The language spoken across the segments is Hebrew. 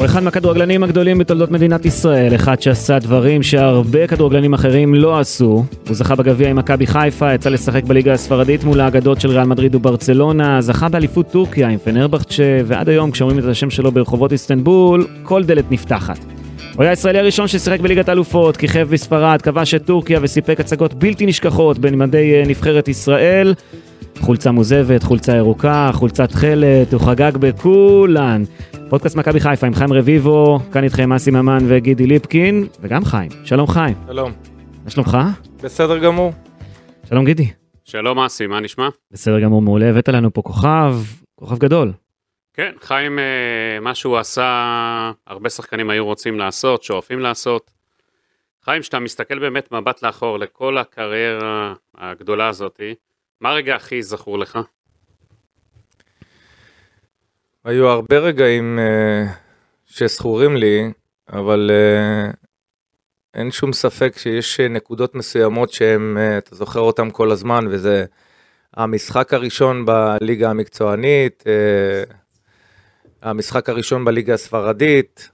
הוא אחד מהכדורגלנים הגדולים בתולדות מדינת ישראל, אחד שעשה דברים שהרבה כדורגלנים אחרים לא עשו. הוא זכה בגביע עם מכבי חיפה, יצא לשחק בליגה הספרדית מול האגדות של ריאל מדריד וברצלונה, זכה באליפות טורקיה עם פנרבכצ'ה, ועד היום כשאומרים את השם שלו ברחובות איסטנבול, כל דלת נפתחת. הוא היה הישראלי הראשון ששיחק בליגת האלופות, כיכב בספרד, כבש את טורקיה וסיפק הצגות בלתי נשכחות במדי אה, נבחרת ישראל. חולצה מוזבת, חולצה ירוקה, חולצת תכלת, הוא חגג בכולן. פודקאסט מכבי חיפה עם חיים רביבו, כאן איתכם אסי ממן וגידי ליפקין, וגם חיים. שלום חיים. שלום. מה שלומך? בסדר גמור. שלום גידי. שלום אסי, מה נשמע? בסדר גמור, מעולה. הבאת לנו פה כוכב, כוכב גדול. כן, חיים, אה, מה שהוא עשה, הרבה שחקנים היו רוצים לעשות, שואפים לעשות. חיים, כשאתה מסתכל באמת מבט לאחור לכל הקריירה הגדולה הזאתי, מה הרגע הכי זכור לך? היו הרבה רגעים uh, שזכורים לי, אבל uh, אין שום ספק שיש נקודות מסוימות שהם, אתה זוכר אותם כל הזמן, וזה המשחק הראשון בליגה המקצוענית, המשחק הראשון בליגה הספרדית,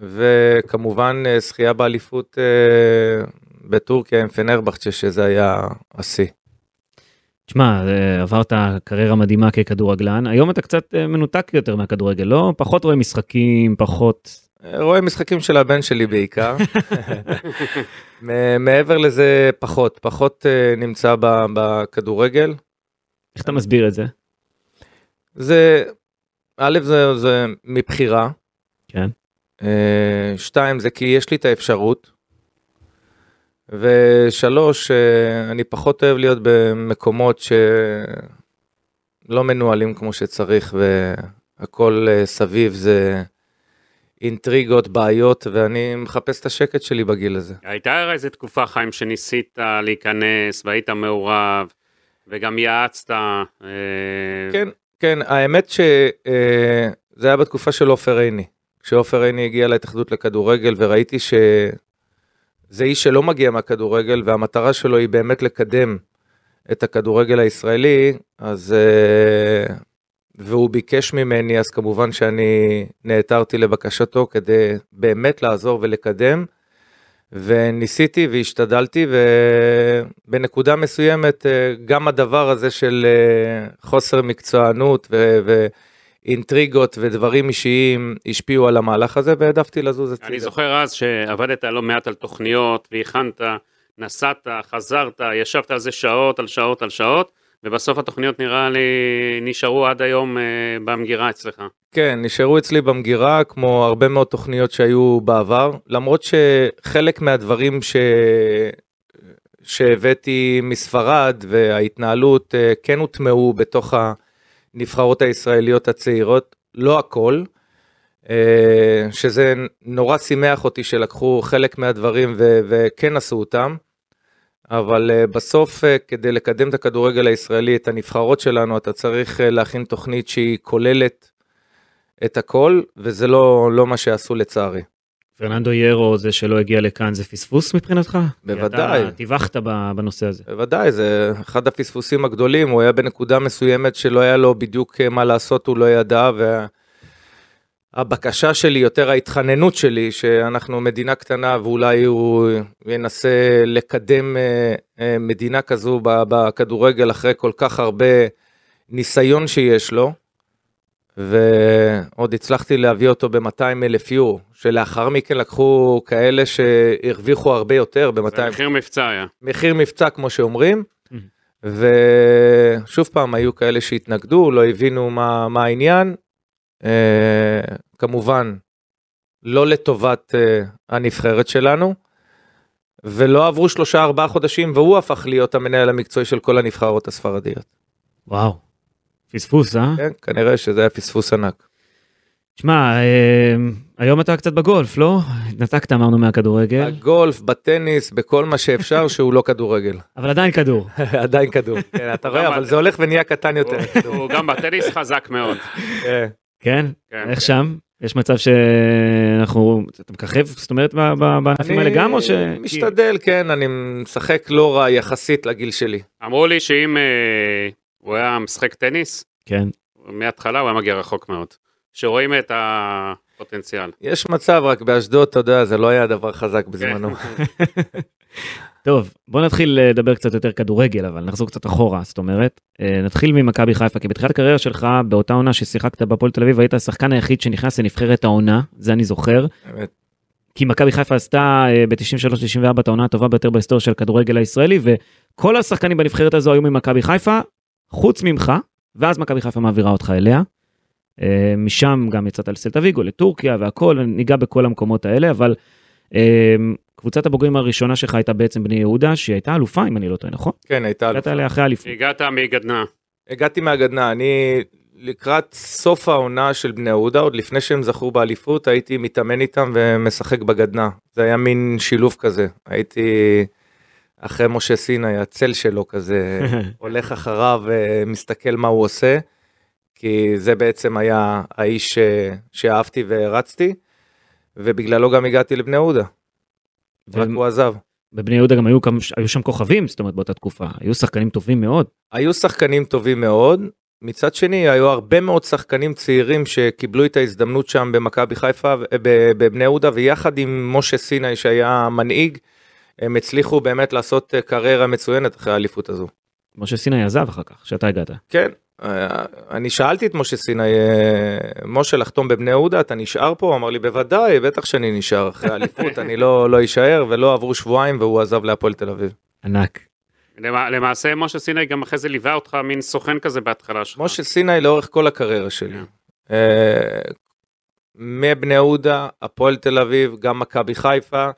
וכמובן זכייה באליפות בטורקיה עם פנרבכצ'ה, שזה היה השיא. תשמע, אה, עברת קריירה מדהימה ככדורגלן, היום אתה קצת אה, מנותק יותר מהכדורגל, לא? פחות רואה משחקים, פחות... רואה משחקים של הבן שלי בעיקר. מעבר לזה פחות, פחות אה, נמצא בכדורגל. איך אתה מסביר את זה? זה, א', זה, זה מבחירה. כן. שתיים, זה כי יש לי את האפשרות. ושלוש, אה, אני פחות אוהב להיות במקומות שלא מנוהלים כמו שצריך והכל אה, סביב זה אינטריגות, בעיות, ואני מחפש את השקט שלי בגיל הזה. הייתה איזה תקופה, חיים, שניסית להיכנס והיית מעורב וגם יעצת. אה, כן, כן, האמת שזה היה בתקופה של עופר עיני. כשעופר עיני הגיע להתאחדות לכדורגל וראיתי ש... זה איש שלא מגיע מהכדורגל והמטרה שלו היא באמת לקדם את הכדורגל הישראלי, אז... אה, והוא ביקש ממני, אז כמובן שאני נעתרתי לבקשתו כדי באמת לעזור ולקדם. וניסיתי והשתדלתי ובנקודה מסוימת אה, גם הדבר הזה של אה, חוסר מקצוענות ו... ו- אינטריגות ודברים אישיים השפיעו על המהלך הזה והעדפתי לזוז הצידה. אני זוכר אז שעבדת לא מעט על תוכניות והכנת, נסעת, חזרת, ישבת על זה שעות על שעות על שעות ובסוף התוכניות נראה לי נשארו עד היום אה, במגירה אצלך. כן, נשארו אצלי במגירה כמו הרבה מאוד תוכניות שהיו בעבר, למרות שחלק מהדברים ש... שהבאתי מספרד וההתנהלות אה, כן הוטמעו בתוך ה... הנבחרות הישראליות הצעירות, לא הכל, אה, שזה נורא שימח אותי שלקחו חלק מהדברים ו- וכן עשו אותם, אבל אה, בסוף אה, כדי לקדם את הכדורגל הישראלי, את הנבחרות שלנו, אתה צריך להכין תוכנית שהיא כוללת את הכל, וזה לא, לא מה שעשו לצערי. פרננדו ירו זה שלא הגיע לכאן זה פספוס מבחינתך? בוודאי. אתה טיווחת בנושא הזה. בוודאי, זה אחד הפספוסים הגדולים, הוא היה בנקודה מסוימת שלא היה לו בדיוק מה לעשות, הוא לא ידע, והבקשה שלי, יותר ההתחננות שלי, שאנחנו מדינה קטנה ואולי הוא ינסה לקדם אה, אה, מדינה כזו בכדורגל אחרי כל כך הרבה ניסיון שיש לו. ועוד הצלחתי להביא אותו ב-200 אלף יורו, שלאחר מכן לקחו כאלה שהרוויחו הרבה יותר ב-200. זה מחיר מבצע היה. מחיר מבצע כמו שאומרים, ושוב פעם היו כאלה שהתנגדו, לא הבינו מה, מה העניין. אה, כמובן, לא לטובת אה, הנבחרת שלנו, ולא עברו שלושה ארבעה חודשים והוא הפך להיות המנהל המקצועי של כל הנבחרות הספרדיות. וואו. פספוס, אה? כן, כנראה שזה היה פספוס ענק. שמע, אה, היום אתה קצת בגולף, לא? התנתקת אמרנו מהכדורגל. בגולף, בטניס, בכל מה שאפשר שהוא לא כדורגל. אבל עדיין כדור. עדיין כדור, כן, אתה רואה, אבל זה הולך ונהיה קטן יותר. הוא גם בטניס חזק מאוד. כן. כן? כן, איך כן. שם? יש מצב שאנחנו, אתה מככב, זאת אומרת, ב- ב- בענפים האלה גם, או ש... משתדל, כן, אני משחק לא רע יחסית לגיל שלי. אמרו לי שאם אה, הוא היה משחק טניס, כן. מההתחלה הוא היה מגיע רחוק מאוד. שרואים את הפוטנציאל. יש מצב, רק באשדוד, אתה יודע, זה לא היה דבר חזק בזמנו. כן. טוב, בוא נתחיל לדבר קצת יותר כדורגל, אבל נחזור קצת אחורה, זאת אומרת, אה, נתחיל ממכבי חיפה, כי בתחילת הקריירה שלך, באותה עונה ששיחקת בהפועל תל אביב, היית השחקן היחיד שנכנס לנבחרת העונה, זה אני זוכר, באמת. כי מכבי חיפה עשתה אה, ב-93-94 את העונה הטובה ביותר בהיסטוריה של הכדורגל הישראלי, וכל השחקנים בנבחרת הזו היו ממכבי חיפה, חוץ ממך, ואז מכבי חיפה מעבירה אותך אליה. אה, משם גם יצאת לסלטה ויגו, לטורקיה והכל, ניגע בכל המקומות האלה, אבל אה, קבוצת הבוגרים הראשונה שלך הייתה בעצם בני יהודה, שהיא הייתה אלופה, אם אני לא טועה, נכון? כן, הייתה הגעת אלופה. אליה אחרי האליפות. הגעת מגדנה. הגעתי מהגדנע, אני לקראת סוף העונה של בני יהודה, עוד לפני שהם זכו באליפות, הייתי מתאמן איתם ומשחק בגדנע. זה היה מין שילוב כזה. הייתי אחרי משה סיני, הצל שלו כזה, הולך אחריו ומסתכל מה הוא עושה, כי זה בעצם היה האיש ש... שאהבתי והרצתי, ובגללו גם הגעתי לבני יהודה, רק הוא עזב. בבני יהודה גם היו, כמה- היו שם כוכבים, זאת אומרת, באותה תקופה. היו שחקנים טובים מאוד. היו שחקנים טובים מאוד, מצד שני היו הרבה מאוד שחקנים צעירים שקיבלו את ההזדמנות שם במכבי חיפה, ב- בבני יהודה, ויחד עם משה סיני שהיה מנהיג, הם הצליחו באמת לעשות אה, קריירה מצוינת אחרי האליפות הזו. משה סיני עזב אחר כך, שאתה הגעת. כן, אה, אני שאלתי את משה סיני, אה, משה לחתום בבני יהודה, אתה נשאר פה? הוא אמר לי, בוודאי, בטח שאני נשאר אחרי האליפות, אני לא לא אשאר, ולא עברו שבועיים והוא עזב להפועל תל אביב. ענק. למע- למעשה משה סיני גם אחרי זה ליווה אותך מין סוכן כזה בהתחלה שלך. משה סיני לאורך כל הקריירה שלי. כן. מבני יהודה, הפועל תל אביב, גם מכבי חיפה,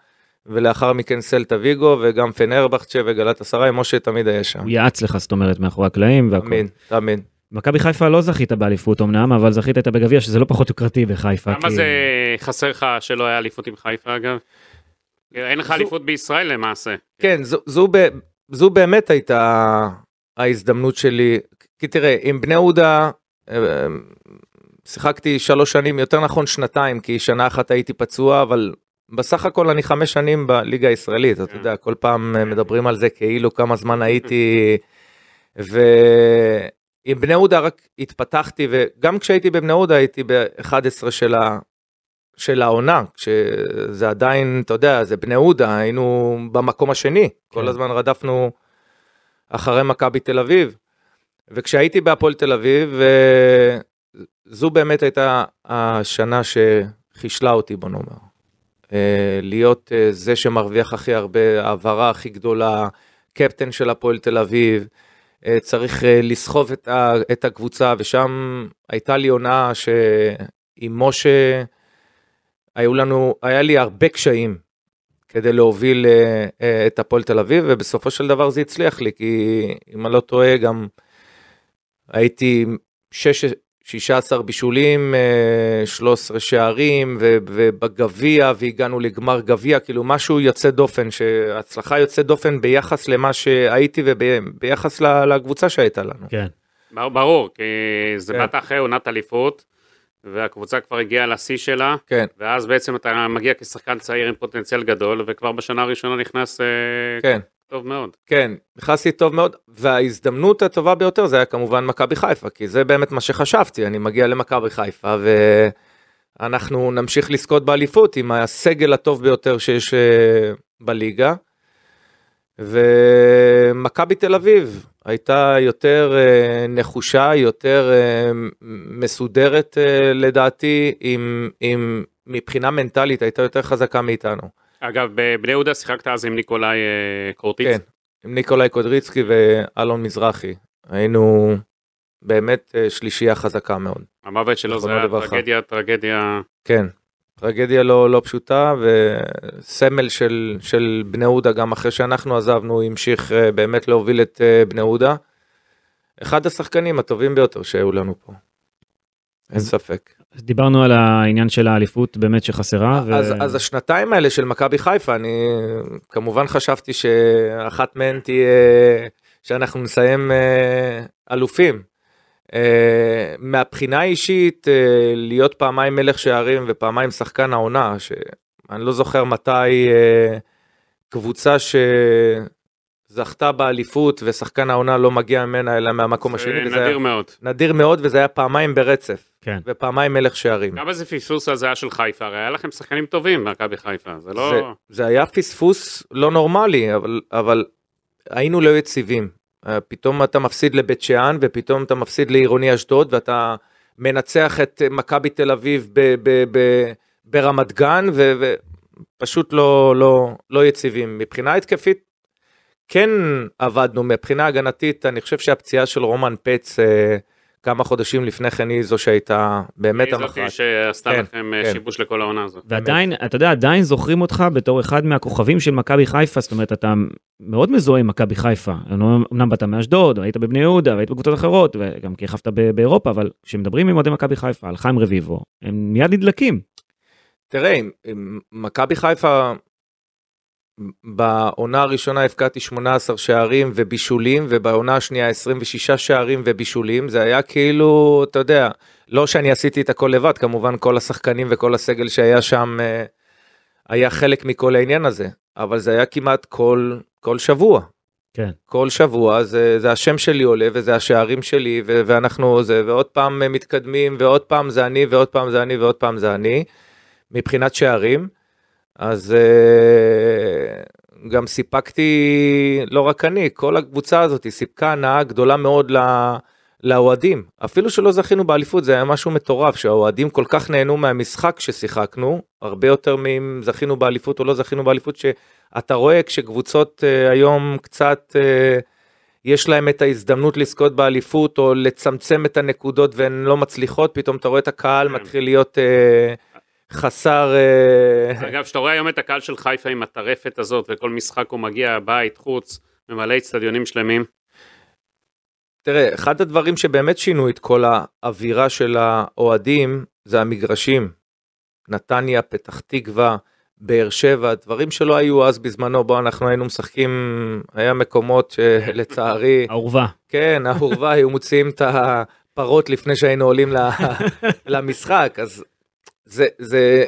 ולאחר מכן סלטה ויגו, וגם פנרבכצ'ה וגלת אסריי, משה תמיד היה שם. הוא יעץ לך, זאת אומרת, מאחורי הקלעים והכל. תמיד, תמיד. מכבי חיפה לא זכית באליפות אמנם, אבל זכית איתה בגביע, שזה לא פחות יוקרתי בחיפה. למה כי- זה חסר לך שלא היה אליפות עם חיפה אגב? אין לך זו- אליפות בישראל למעשה. כן, זו, זו, ב- זו באמת הייתה ההזדמנות שלי. כי תראה, עם בני יהודה, אה, שיחקתי שלוש שנים, יותר נכון שנתיים, כי שנה אחת הייתי פצוע, אבל בסך הכל אני חמש שנים בליגה הישראלית, אתה כן. יודע, כל פעם אה, מדברים על זה כאילו כמה זמן הייתי, ועם בני יהודה רק התפתחתי, וגם כשהייתי בבני יהודה הייתי ב-11 של ה... של העונה, שזה עדיין, אתה יודע, זה בני יהודה, היינו במקום השני, כל כן. הזמן רדפנו אחרי מכבי תל אביב. וכשהייתי בהפועל תל אביב, אה, זו באמת הייתה השנה שחישלה אותי, בוא נאמר. אה, להיות אה, זה שמרוויח הכי הרבה, העברה הכי גדולה, קפטן של הפועל תל אביב, אה, צריך לסחוב את הקבוצה, ושם הייתה לי עונה שעם משה, היו לנו, היה לי הרבה קשיים כדי להוביל את הפועל תל אביב, ובסופו של דבר זה הצליח לי, כי אם אני לא טועה, גם הייתי שש, 16 בישולים, אה, 13 שערים, ו- ובגביע, והגענו לגמר גביע, כאילו משהו יוצא דופן, שהצלחה יוצאת דופן ביחס למה שהייתי וביחס לקבוצה שהייתה לנו. כן. בר- ברור, כי זה כן. באת אחרי עונת אליפות, והקבוצה כבר הגיעה לשיא שלה, כן, ואז בעצם אתה מגיע כשחקן צעיר עם פוטנציאל גדול, וכבר בשנה הראשונה נכנס אה, כן. טוב מאוד. כן, נכנסתי טוב מאוד, וההזדמנות הטובה ביותר זה היה כמובן מכבי חיפה, כי זה באמת מה שחשבתי, אני מגיע למכבי חיפה ואנחנו נמשיך לזכות באליפות עם הסגל הטוב ביותר שיש אה, בליגה. ומכבי תל אביב הייתה יותר אה, נחושה, יותר אה, מסודרת לדעתי, עם, עם, מבחינה מנטלית הייתה יותר חזקה מאיתנו. אגב, בבני יהודה שיחקת אז עם ניקולאי אה, קורטיץ. כן, עם ניקולאי קודריצקי ואלון מזרחי. היינו באמת אה, שלישייה חזקה מאוד. המוות שלו זה היה. טרגדיה, טרגדיה. כן, טרגדיה לא, לא פשוטה וסמל של, של בני יהודה גם אחרי שאנחנו עזבנו המשיך אה, באמת להוביל את בני יהודה. אחד השחקנים הטובים ביותר שהיו לנו פה. אין ספק. דיברנו על העניין של האליפות באמת שחסרה. ו- אז, אז השנתיים האלה של מכבי חיפה, אני כמובן חשבתי שאחת מהן תהיה שאנחנו נסיים אה, אלופים. אה, מהבחינה האישית, אה, להיות פעמיים מלך שערים ופעמיים שחקן העונה, שאני לא זוכר מתי אה, קבוצה שזכתה באליפות ושחקן העונה לא מגיע ממנה אלא מהמקום השני. זה וזה היה- נדיר מאוד. נדיר מאוד וזה היה פעמיים ברצף. כן. ופעמיים מלך שערים. כמה זה פספוס הזיה של חיפה? הרי היה לכם שחקנים טובים במכבי חיפה, זה לא... זה, זה היה פספוס לא נורמלי, אבל, אבל היינו לא יציבים. אה, פתאום אתה מפסיד לבית שאן, ופתאום אתה מפסיד לעירוני אשדוד, ואתה מנצח את אה, מכבי תל אביב ב, ב, ב, ברמת גן, ו- ופשוט לא, לא, לא יציבים. מבחינה התקפית, כן עבדנו, מבחינה הגנתית, אני חושב שהפציעה של רומן פץ אה, כמה חודשים לפני כן היא זו שהייתה באמת היא זאתי. שעשתה כן, לכם אה, כן. שיבוש לכל העונה הזאת. ועדיין, אתה יודע, עדיין זוכרים אותך בתור אחד מהכוכבים של מכבי חיפה, זאת אומרת, אתה מאוד מזוהה עם מכבי חיפה. אמנם באת מאשדוד, היית בבני יהודה, והיית בקבוצות אחרות, וגם כיכבת ב- באירופה, אבל כשמדברים עם אוהדי מכבי חיפה על חיים רביבו, הם מיד נדלקים. תראה, מכבי חיפה, בעונה הראשונה הבקעתי 18 שערים ובישולים, ובעונה השנייה 26 שערים ובישולים, זה היה כאילו, אתה יודע, לא שאני עשיתי את הכל לבד, כמובן כל השחקנים וכל הסגל שהיה שם אה, היה חלק מכל העניין הזה, אבל זה היה כמעט כל, כל שבוע. כן. כל שבוע זה, זה השם שלי עולה וזה השערים שלי ו- ואנחנו זה ועוד פעם מתקדמים ועוד פעם זה אני ועוד פעם זה אני ועוד פעם זה אני מבחינת שערים אז אה, גם סיפקתי לא רק אני כל הקבוצה הזאת סיפקה הנאה גדולה מאוד לאוהדים אפילו שלא זכינו באליפות זה היה משהו מטורף שהאוהדים כל כך נהנו מהמשחק ששיחקנו הרבה יותר מאם זכינו באליפות או לא זכינו באליפות שאתה רואה כשקבוצות אה, היום קצת אה, יש להם את ההזדמנות לזכות באליפות או לצמצם את הנקודות והן לא מצליחות פתאום אתה רואה את הקהל כן. מתחיל להיות אה, חסר אה, אגב, כשאתה רואה היום את הקהל של חיפה עם הטרפת הזאת, וכל משחק הוא מגיע, בית, חוץ, ממלא אצטדיונים שלמים, תראה, אחד הדברים שבאמת שינו את כל האווירה של האוהדים זה המגרשים. נתניה, פתח תקווה, באר שבע, דברים שלא היו אז בזמנו, בו אנחנו היינו משחקים, היה מקומות שלצערי, האורווה. כן, האורווה היו מוציאים את הפרות לפני שהיינו עולים למשחק, אז זה, זה,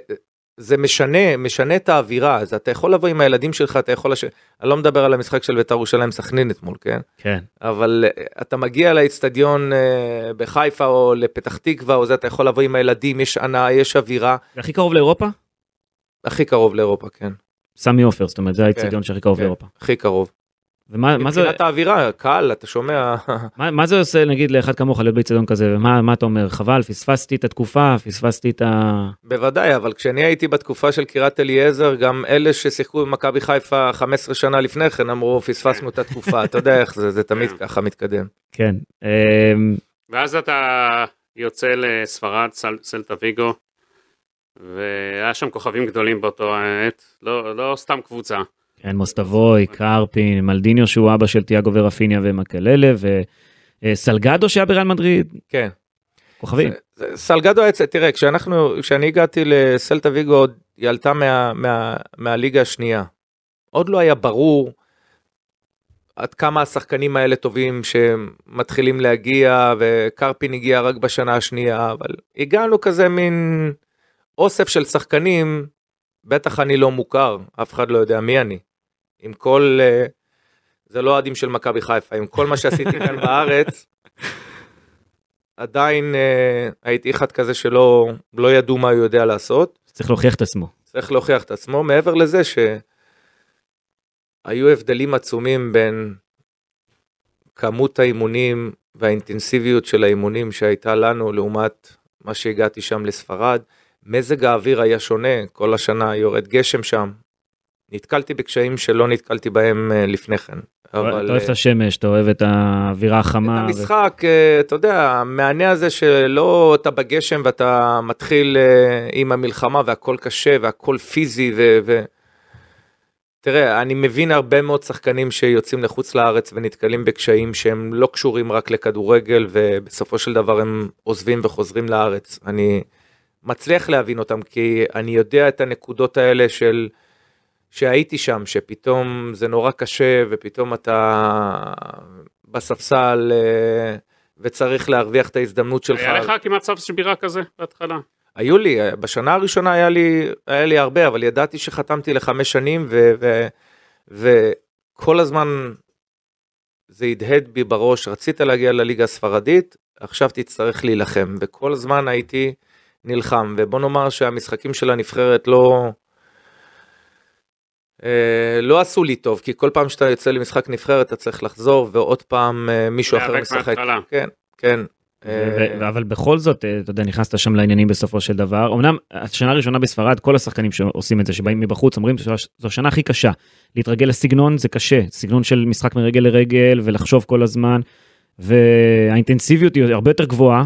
זה משנה, משנה את האווירה, אז אתה יכול לבוא עם הילדים שלך, אתה יכול, לש... אני לא מדבר על המשחק של בית"ר ירושלים סכנין אתמול, כן? כן. אבל אה, אתה מגיע לאצטדיון אה, בחיפה או לפתח תקווה או זה, אתה יכול לבוא עם הילדים, יש הנאה, יש אווירה, הכי קרוב לאירופה? הכי קרוב לאירופה, כן. סמי עופר, זאת אומרת, זה האיצטדיון שהכי קרוב כן, לאירופה. הכי קרוב. ומה מה זה, מבחינת האווירה, קהל, אתה שומע, מה, מה זה עושה נגיד לאחד כמוך להיות באיצטדיון כזה, ומה מה אתה אומר, חבל, פספסתי את התקופה, פספסתי את ה... בוודאי, אבל כשאני הייתי בתקופה של קירת אליעזר, גם אלה ששיחקו במכבי חיפה 15 שנה לפני כן אמרו, פספסנו את התקופה, אתה יודע איך זה, זה תמיד ככה מתקדם. כן. אמ, ואז אתה יוצא לספרד, סל, סלטה ויגו, והיה שם כוכבים גדולים באותו העת, לא, לא סתם קבוצה. כן, מוסטבוי, קרפין, מלדיניו שהוא אבא של תיאגו ורפיניה ומקללה, וסלגדו שהיה בריאל מדריד, כן. כוכבים. סלגדו היה, תראה, כשאנחנו, כשאני הגעתי לסלטה ויגו, היא עלתה מה, מה, מהליגה השנייה. עוד לא היה ברור עד כמה השחקנים האלה טובים שמתחילים להגיע, וקרפין הגיע רק בשנה השנייה, אבל הגענו כזה מין אוסף של שחקנים, בטח אני לא מוכר, אף אחד לא יודע מי אני. עם כל, אה, זה לא אוהדים של מכבי חיפה, עם כל מה שעשיתי כאן בארץ, עדיין אה, הייתי אחד כזה שלא לא ידעו מה הוא יודע לעשות. צריך להוכיח את עצמו. צריך להוכיח את עצמו, מעבר לזה שהיו הבדלים עצומים בין כמות האימונים והאינטנסיביות של האימונים שהייתה לנו לעומת מה שהגעתי שם לספרד. מזג האוויר היה שונה, כל השנה יורד גשם שם. נתקלתי בקשיים שלא נתקלתי בהם אה, לפני כן. אתה אבל, אוהב את אה, השמש, אתה אוהב את האווירה החמה. את ו- המשחק, אה, אתה יודע, המענה הזה שלא אתה בגשם ואתה מתחיל עם המלחמה והכל קשה והכל פיזי ו... ו... תראה, אני מבין הרבה מאוד שחקנים שיוצאים לחוץ לארץ ונתקלים בקשיים שהם לא קשורים רק לכדורגל ובסופו של דבר הם עוזבים וחוזרים לארץ. אני מצליח להבין אותם כי אני יודע את הנקודות האלה של שהייתי שם, שפתאום זה נורא קשה ופתאום אתה בספסל אה, וצריך להרוויח את ההזדמנות שלך. היה לך כמעט צו שבירה כזה בהתחלה? היו לי, בשנה הראשונה היה לי, היה לי הרבה, אבל ידעתי שחתמתי לחמש שנים, ו, ו, וכל הזמן זה הדהד בי בראש, רצית להגיע לליגה הספרדית, עכשיו תצטרך להילחם, וכל הזמן הייתי נלחם, ובוא נאמר שהמשחקים של הנבחרת לא... אה, לא עשו לי טוב, כי כל פעם שאתה יוצא למשחק נבחרת אתה צריך לחזור ועוד פעם אה, מישהו אחר משחק. כן, כן. אה, אבל בכל זאת, אתה יודע, נכנסת שם לעניינים בסופו של דבר. אמנם השנה הראשונה בספרד, כל השחקנים שעושים את זה, שבאים מבחוץ, אומרים שזו השנה הכי קשה. להתרגל לסגנון זה קשה, סגנון של משחק מרגל לרגל ולחשוב כל הזמן, והאינטנסיביות היא הרבה יותר גבוהה.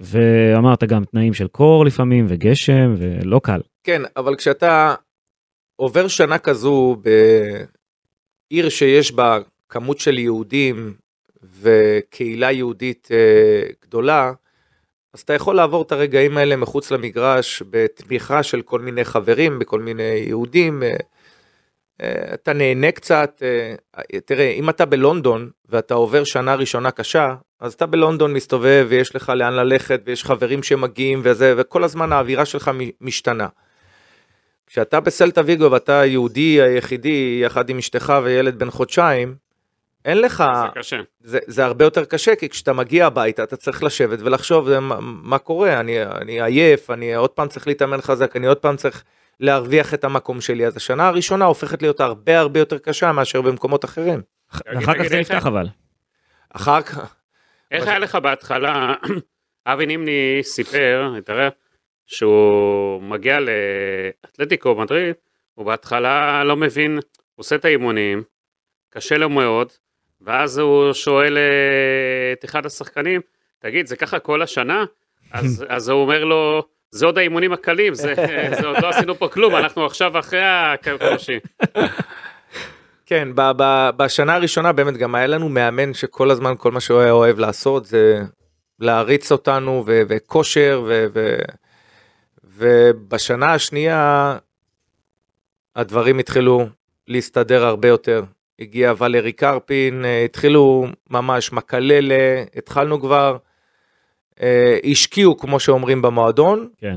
ואמרת גם תנאים של קור לפעמים וגשם ולא קל. כן, אבל כשאתה עובר שנה כזו בעיר שיש בה כמות של יהודים וקהילה יהודית אה, גדולה, אז אתה יכול לעבור את הרגעים האלה מחוץ למגרש בתמיכה של כל מיני חברים, בכל מיני יהודים. אה, אה, אתה נהנה קצת, אה, תראה, אם אתה בלונדון ואתה עובר שנה ראשונה קשה, אז אתה בלונדון מסתובב ויש לך לאן ללכת ויש חברים שמגיעים וזה, וכל הזמן האווירה שלך משתנה. כשאתה בסלטה ויגו ואתה היהודי היחידי יחד עם אשתך וילד בן חודשיים, אין לך, זה קשה. זה, זה הרבה יותר קשה, כי כשאתה מגיע הביתה אתה צריך לשבת ולחשוב "זה מה, מה קורה, אני, אני עייף, אני עוד פעם צריך להתאמן חזק, אני עוד פעם צריך להרוויח את המקום שלי, אז השנה הראשונה הופכת להיות הרבה הרבה יותר קשה מאשר במקומות אחרים. ואחר כך זה נפתח אבל. אחר כך, איך היה לך בהתחלה, אבי נימני סיפר, התערב, שהוא מגיע לאתלטיקו מדריד, הוא בהתחלה לא מבין, הוא עושה את האימונים, קשה לו מאוד, ואז הוא שואל אה, את אחד השחקנים, תגיד, זה ככה כל השנה? אז, אז הוא אומר לו, זה עוד האימונים הקלים, זה, זה עוד לא עשינו פה כלום, אנחנו עכשיו אחרי הקושי. כן, ב, ב, בשנה הראשונה באמת גם היה לנו מאמן שכל הזמן כל מה שהוא היה אוהב לעשות זה להריץ אותנו ו, וכושר ו, ו, ובשנה השנייה הדברים התחילו להסתדר הרבה יותר. הגיע ולרי קרפין, אה, התחילו ממש מקללה, התחלנו כבר, אה, השקיעו כמו שאומרים במועדון, כן.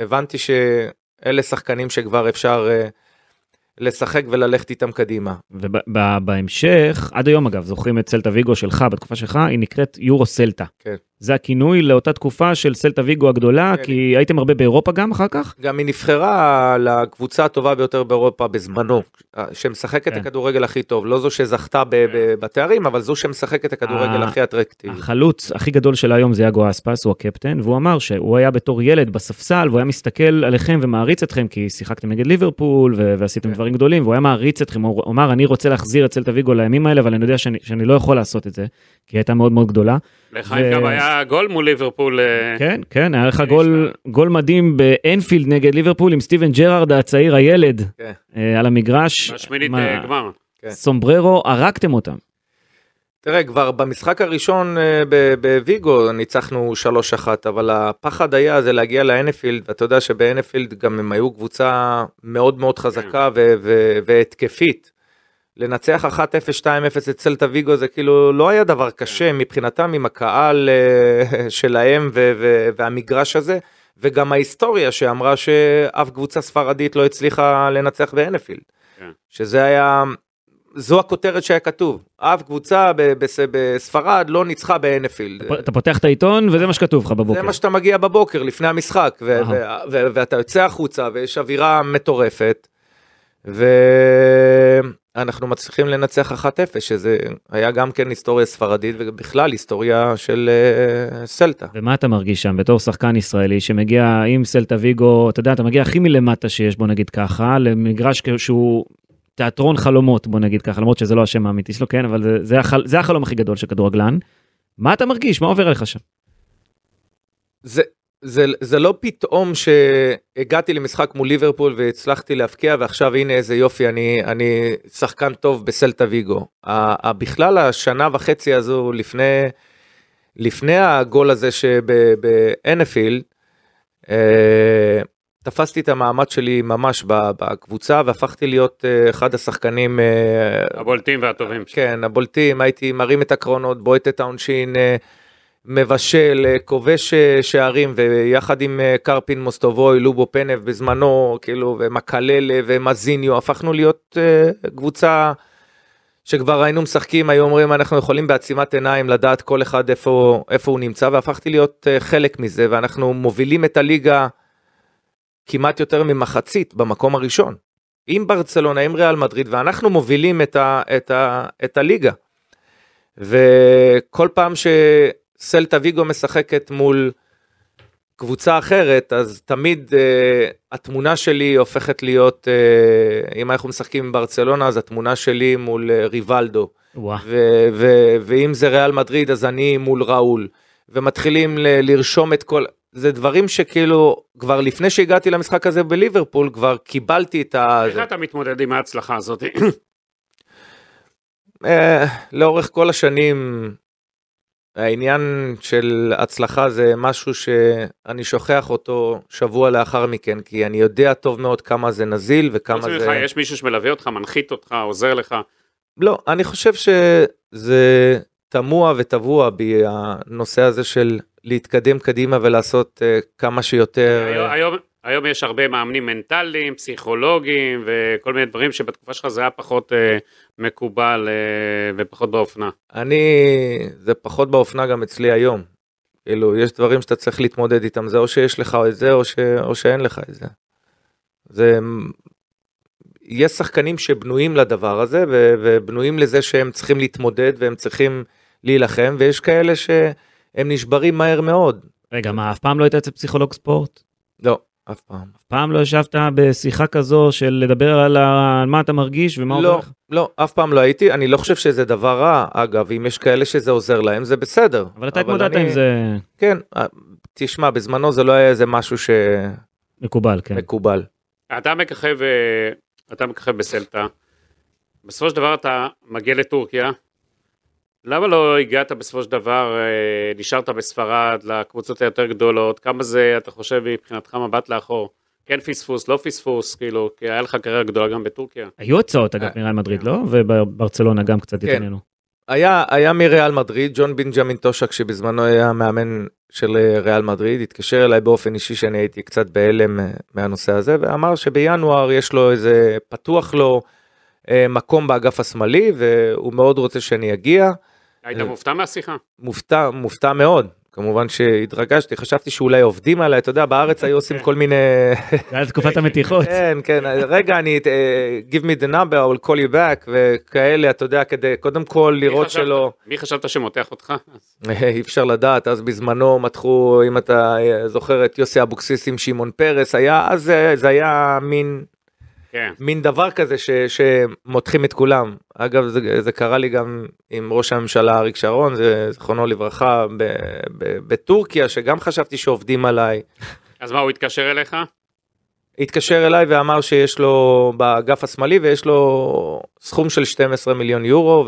והבנתי שאלה שחקנים שכבר אפשר אה, לשחק וללכת איתם קדימה. ובהמשך, עד היום אגב, זוכרים את סלטה ויגו שלך, בתקופה שלך, היא נקראת יורו סלטה. כן. זה הכינוי לאותה תקופה של סלטה ויגו הגדולה, כן. כי הייתם הרבה באירופה גם אחר כך? גם היא נבחרה לקבוצה הטובה ביותר באירופה בזמנו, שמשחקת את כן. הכדורגל הכי טוב, לא זו שזכתה ב- ב- בתארים, אבל זו שמשחקת את הכדורגל הכי אטרקטיבי. החלוץ הכי גדול של היום זה יאגו אספאס, הוא הקפטן, והוא אמר שהוא היה בתור ילד בספסל, והוא היה מסתכל עליכם ומעריץ אתכם, כי שיחקתם נגד ליברפול ו- ועשיתם כן. דברים גדולים, והוא היה מעריץ אתכם, הוא אמר, אני רוצה להחזיר את סלטה ויגו לימים האלה, אבל אני יודע שאני, שאני לא יכול לעשות את זה, כי היא הייתה מאוד מאוד גדולה. לחיים ו- גם היה גול מול ליברפול. אה, כן, כן, היה לך גול, גול מדהים באנפילד נגד ליברפול עם סטיבן ג'רארד הצעיר, הילד, כן. אה, על המגרש. בשמינית מה- אה, גמר. כן. סומבררו, הרגתם אותם. תראה, כבר במשחק הראשון אה, בוויגו ניצחנו 3-1, אבל הפחד היה זה להגיע לאנפילד, ואתה יודע שבאנפילד גם הם היו קבוצה מאוד מאוד חזקה ו- והתקפית. לנצח 1-0, 2-0 אצל תוויגו זה כאילו לא היה דבר קשה מבחינתם עם הקהל אה, שלהם והמגרש הזה, וגם ההיסטוריה שאמרה שאף קבוצה ספרדית לא הצליחה לנצח באנפילד. כן. שזה היה, זו הכותרת שהיה כתוב, אף קבוצה בספרד לא ניצחה באנפילד. אתה פותח את העיתון וזה מה שכתוב לך בבוקר. זה מה שאתה מגיע בבוקר לפני המשחק, ו- אהה. ו- ו- ואתה יוצא החוצה ויש אווירה מטורפת, ואנחנו מצליחים לנצח 1-0, שזה היה גם כן היסטוריה ספרדית ובכלל היסטוריה של אה, סלטה. ומה אתה מרגיש שם בתור שחקן ישראלי שמגיע עם סלטה ויגו, אתה יודע, אתה מגיע הכי מלמטה שיש, בוא נגיד ככה, למגרש שהוא תיאטרון חלומות, בוא נגיד ככה, למרות שזה לא השם האמיתי שלו, כן, אבל זה, זה, החל, זה החלום הכי גדול של כדורגלן. מה אתה מרגיש? מה עובר עליך שם? זה, זה, זה לא פתאום שהגעתי למשחק מול ליברפול והצלחתי להבקיע ועכשיו הנה איזה יופי אני, אני שחקן טוב בסלטה ויגו. בכלל השנה וחצי הזו לפני, לפני הגול הזה שבאנפילד, תפסתי את המעמד שלי ממש בקבוצה והפכתי להיות אה, אחד השחקנים, אה, הבולטים והטובים. כן, הבולטים, הייתי מרים את הקרונות, בועט את העונשין, אה, מבשל, כובש שערים, ויחד עם קרפין מוסטובוי, לובו פנב בזמנו, כאילו, ומקללה ומזיניו, הפכנו להיות קבוצה שכבר היינו משחקים, היו אומרים אנחנו יכולים בעצימת עיניים לדעת כל אחד איפה, איפה הוא נמצא, והפכתי להיות חלק מזה, ואנחנו מובילים את הליגה כמעט יותר ממחצית במקום הראשון. עם ברצלונה, עם ריאל מדריד, ואנחנו מובילים את, ה, את, ה, את הליגה. וכל פעם שסלטה ויגו משחקת מול קבוצה אחרת, אז תמיד uh, התמונה שלי הופכת להיות, uh, אם אנחנו משחקים עם ברצלונה, אז התמונה שלי מול uh, ריבלדו. ו- ו- ואם זה ריאל מדריד, אז אני מול ראול. ומתחילים ל- לרשום את כל... זה דברים שכאילו, כבר לפני שהגעתי למשחק הזה בליברפול, כבר קיבלתי את ה... איך אתה מתמודד עם ההצלחה הזאת? אה, לאורך כל השנים העניין של הצלחה זה משהו שאני שוכח אותו שבוע לאחר מכן כי אני יודע טוב מאוד כמה זה נזיל וכמה חוץ ממך, זה יש מישהו שמלווה אותך, מנחית אותך, עוזר לך. לא אני חושב שזה תמוה וטבוע בי הנושא הזה של להתקדם קדימה ולעשות אה, כמה שיותר היום- אה, היום- היום יש הרבה מאמנים מנטליים, פסיכולוגיים וכל מיני דברים שבתקופה שלך זה היה פחות אה, מקובל אה, ופחות באופנה. אני, זה פחות באופנה גם אצלי היום. כאילו, יש דברים שאתה צריך להתמודד איתם, זה או שיש לך את זה או, ש, או שאין לך את זה. זה... יש שחקנים שבנויים לדבר הזה, ו, ובנויים לזה שהם צריכים להתמודד והם צריכים להילחם, ויש כאלה שהם נשברים מהר מאוד. רגע, מה, אף פעם לא היית אצל פסיכולוג ספורט? לא, אף פעם. אף פעם לא ישבת בשיחה כזו של לדבר על ה- על מה אתה מרגיש ומה עובר לא, לך? לא, אף פעם לא הייתי, אני לא חושב שזה דבר רע, אגב, אם יש כאלה שזה עוזר להם, זה בסדר. אבל אתה התמודדת אני- עם זה כן, אה, תשמע, בזמנו זה לא היה איזה משהו מקובל, כן. שמקובל. אתה מככב, אה, אתה מככב בסלטה. בסופו של דבר אתה מגיע לטורקיה. למה לא הגעת בסופו של דבר, אה, נשארת בספרד, לקבוצות היותר גדולות? כמה זה, אתה חושב, מבחינתך מבט לאחור? כן פספוס, לא פספוס, כאילו, כי היה לך קריירה גדולה גם בטורקיה. היו הצעות אגב מריאל מדריד, לא? ובברצלונה גם קצת כן. התעניינו. היה, היה מריאל מדריד, ג'ון בנג'מין טושק, שבזמנו היה מאמן של אה, ריאל מדריד, התקשר אליי באופן אישי שאני הייתי קצת בהלם אה, מהנושא הזה, ואמר שבינואר יש לו איזה, פתוח לו אה, מקום באגף השמאלי, והוא מאוד רוצה שאני אגיע. היית אה. מופתע מהשיחה? מופתע, מופתע מאוד. כמובן שהתרגשתי, חשבתי שאולי עובדים עליי, אתה יודע, בארץ היו עושים כל מיני... זה היה תקופת המתיחות. כן, כן, רגע, אני, אה, give me the number, I will call you back, וכאלה, אתה יודע, כדי קודם כל לראות שלא, מי חשבת שמותח אותך? אי אפשר לדעת, אז בזמנו מתחו, אם אתה אה, זוכר את יוסי אבוקסיס עם שמעון פרס, היה, אז זה היה מין, כן. מין דבר כזה ש, שמותחים את כולם. אגב, זה, זה קרה לי גם עם ראש הממשלה אריק שרון, זה זיכרונו לברכה, ב, ב, בטורקיה, שגם חשבתי שעובדים עליי. אז מה, הוא התקשר אליך? התקשר אליי ואמר שיש לו באגף השמאלי ויש לו סכום של 12 מיליון יורו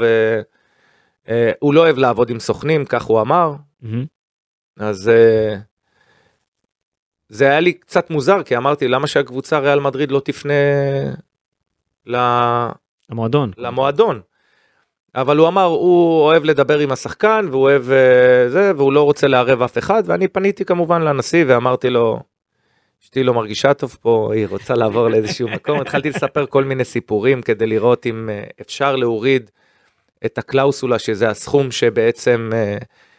והוא לא אוהב לעבוד עם סוכנים, כך הוא אמר. מהמם. אז אה, זה היה לי קצת מוזר כי אמרתי למה שהקבוצה ריאל מדריד לא תפנה ל- המועדון. למועדון. אבל הוא אמר הוא אוהב לדבר עם השחקן והוא אוהב אה, זה והוא לא רוצה לערב אף אחד ואני פניתי כמובן לנשיא ואמרתי לו. אשתי לא מרגישה טוב פה היא רוצה לעבור לאיזשהו מקום התחלתי לספר כל מיני סיפורים כדי לראות אם אה, אפשר להוריד את הקלאוסולה שזה הסכום שבעצם אה,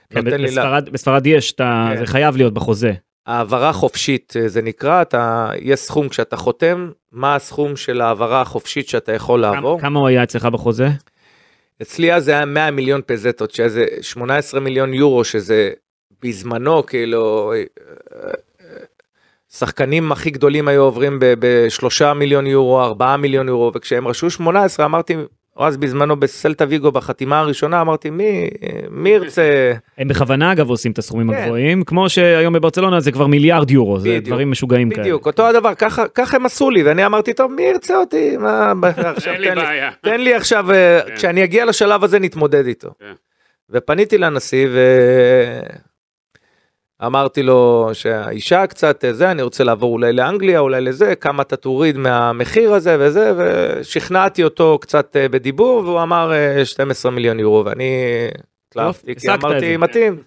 כן, לי לה- בספרד- בספרד יש, אתה- כן. זה חייב להיות בחוזה. העברה חופשית אה, זה נקרא אתה יש סכום כשאתה חותם מה הסכום של העברה החופשית שאתה יכול לעבור. כמה הוא היה אצלך בחוזה? אצלי אז זה היה 100 מיליון פזטות, שזה 18 מיליון יורו, שזה בזמנו, כאילו, אה, אה, שחקנים הכי גדולים היו עוברים בשלושה מיליון יורו, ארבעה מיליון יורו, וכשהם רשו 18 אמרתי, אז בזמנו בסלטה ויגו בחתימה הראשונה, אמרתי, מי, מי ירצה, הם בכוונה אגב עושים את הסכומים כן. הגבוהים, כמו שהיום בברצלונה זה כבר מיליארד יורו, זה בדיוק. דברים משוגעים כאלה. בדיוק, אותו הדבר, ככה, ככה הם עשו לי, ואני אמרתי, טוב, מי ירצה אותי, מה, עכשיו תן לי. תן לי עכשיו, אה, כן. כשאני אגיע לשלב הזה נתמודד איתו. כן. ופניתי לנשיא ו... אמרתי לו שהאישה קצת אה, זה, אני רוצה לעבור אולי לאנגליה, אולי לזה, כמה אתה תוריד מהמחיר הזה וזה, ושכנעתי אותו קצת אה, בדיבור, והוא אמר אה, 12 מיליון יורו, ואני התלהבתי, כי אמרתי. מתאים.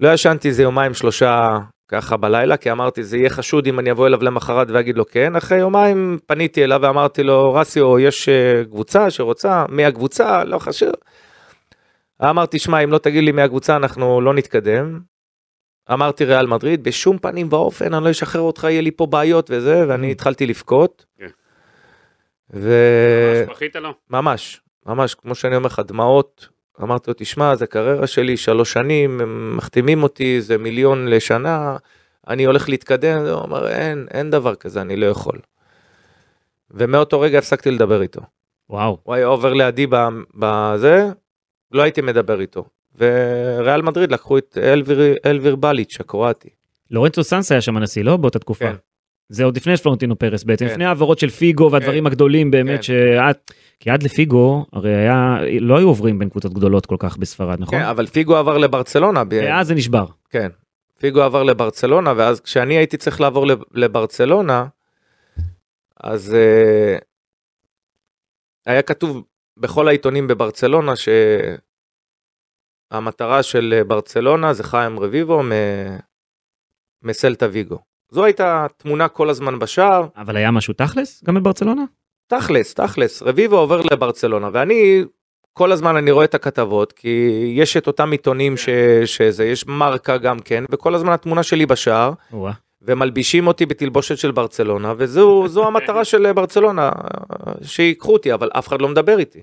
לא ישנתי איזה יומיים שלושה ככה בלילה, כי אמרתי, זה יהיה חשוד אם אני אבוא אליו למחרת ואגיד לו כן. אחרי יומיים פניתי אליו ואמרתי לו, רסיו, יש אה, קבוצה שרוצה, מי הקבוצה? לא חשוב. אמרתי, שמע, אם לא תגיד לי מי הקבוצה, אנחנו לא נתקדם. אמרתי ריאל מדריד, בשום פנים ואופן, אני לא אשחרר אותך, יהיה לי פה בעיות וזה, ואני התחלתי לבכות. כן. ו... ממש בכית לו? ממש, ממש, כמו שאני אומר לך, דמעות. אמרתי לו, תשמע, זה קריירה שלי, שלוש שנים, הם מחתימים אותי, זה מיליון לשנה, אני הולך להתקדם, הוא אמר, אין, אין דבר כזה, אני לא יכול. ומאותו רגע הפסקתי לדבר איתו. וואו. הוא היה עובר לידי ב- בזה, לא הייתי מדבר איתו. וריאל מדריד לקחו את אלביר, אלביר בליץ' הקרואטי. לורנצו סאנס היה שם הנשיא, לא? באותה תקופה. כן. זה עוד לפני פלורנטינו פרס בעצם, כן. לפני העברות של פיגו והדברים הגדולים באמת כן. שעד, כי עד לפיגו הרי היה, לא היו עוברים בין קבוצות גדולות כל כך בספרד, נכון? כן, אבל פיגו עבר לברצלונה. ב- ואז זה נשבר. כן. פיגו עבר לברצלונה, ואז כשאני הייתי צריך לעבור לב- לברצלונה, אז uh, היה כתוב בכל העיתונים בברצלונה שהמטרה של אה, ברצלונה זה חיים רביבו מ... מסלטה ויגו. זו הייתה תמונה כל הזמן בשער, אבל היה משהו תכלס גם בברצלונה? תכלס, תכלס, רביבו עובר לברצלונה, ואני, כל הזמן אני רואה את הכתבות, כי יש את אותם עיתונים ש, שזה, יש מרקה גם כן, וכל הזמן התמונה שלי בשער, וואה. ומלבישים אותי בתלבושת של ברצלונה, וזו המטרה של ברצלונה, שיקחו אותי, אבל אף אחד לא מדבר איתי.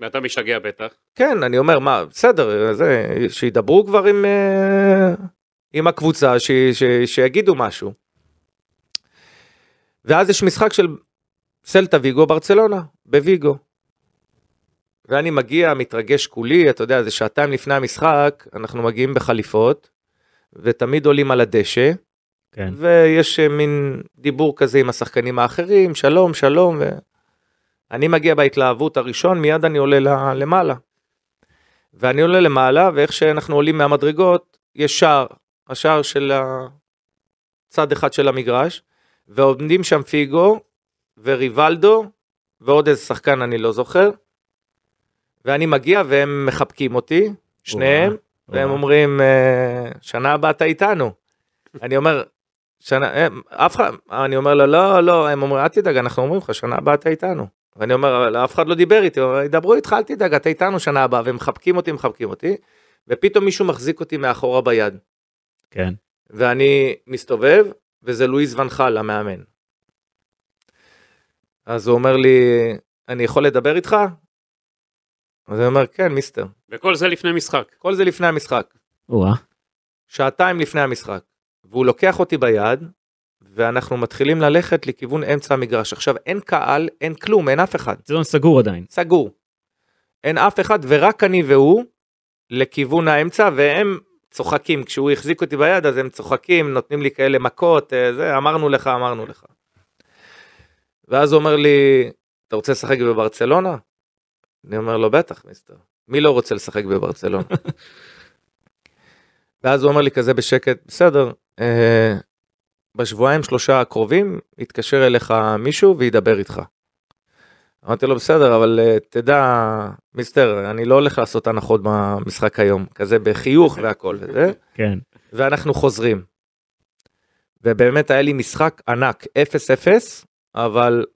ואתה משתגע בטח. כן, אני אומר, מה, בסדר, זה, שידברו כבר עם, אה, עם הקבוצה, ש, ש, שיגידו משהו. ואז יש משחק של סלטה ויגו ברצלונה, בוויגו. ואני מגיע, מתרגש כולי, אתה יודע, זה שעתיים לפני המשחק, אנחנו מגיעים בחליפות, ותמיד עולים על הדשא, כן. ויש אה, מין דיבור כזה עם השחקנים האחרים, שלום, שלום, ואני מגיע בהתלהבות הראשון, מיד אני עולה למעלה. ואני עולה למעלה, ואיך שאנחנו עולים מהמדרגות, יש שער, השער של הצד אחד של המגרש, ועומדים שם פיגו וריבלדו, ועוד איזה שחקן אני לא זוכר, ואני מגיע והם מחבקים אותי, שניהם, והם. אומרים, "אה, שנה הבאה אתה איתנו. אני אומר, שנה, הם, אף אחד, אני אומר לו, לא, לא, הם אומרים, אל תדאג, אנחנו אומרים לך, שנה הבאה אתה איתנו. ואני אומר, אף אחד לא דיבר איתי, הוא ידברו איתך, אל תדאג, אתה איתנו שנה הבאה, והם מחבקים אותי, מחבקים אותי, ופתאום מישהו מחזיק אותי מאחורה ביד, כן. ואני מסתובב, וזה לואיס ונחל, המאמן. אז הוא אומר לי, אני יכול לדבר איתך? אז אני אומר, כן, מיסטר. וכל זה לפני משחק. כל זה לפני המשחק. וואה. שעתיים לפני המשחק, והוא לוקח אותי ביד, ואנחנו מתחילים ללכת לכיוון אמצע המגרש. עכשיו, אין קהל, אין כלום, אין אף אחד, זה לא סגור עדיין. סגור. אין אף אחד, ורק אני והוא לכיוון האמצע, והם צוחקים. כשהוא החזיק אותי ביד, אז הם צוחקים, נותנים לי כאלה מכות, אה, זה, אמרנו לך, אמרנו לך. ואז הוא אומר לי, אתה רוצה לשחק בברצלונה? אני אומר לו, בטח, מיסטר. מי לא רוצה לשחק בברצלונה? ואז הוא אומר לי כזה בשקט, בסדר, אה, בשבועיים שלושה הקרובים יתקשר אליך מישהו וידבר איתך. אמרתי לו בסדר אבל אה, תדע מיסטר אני לא הולך לעשות הנחות במשחק היום כזה בחיוך והכל וזה כן. ואנחנו חוזרים. ובאמת היה לי משחק ענק 0-0 אבל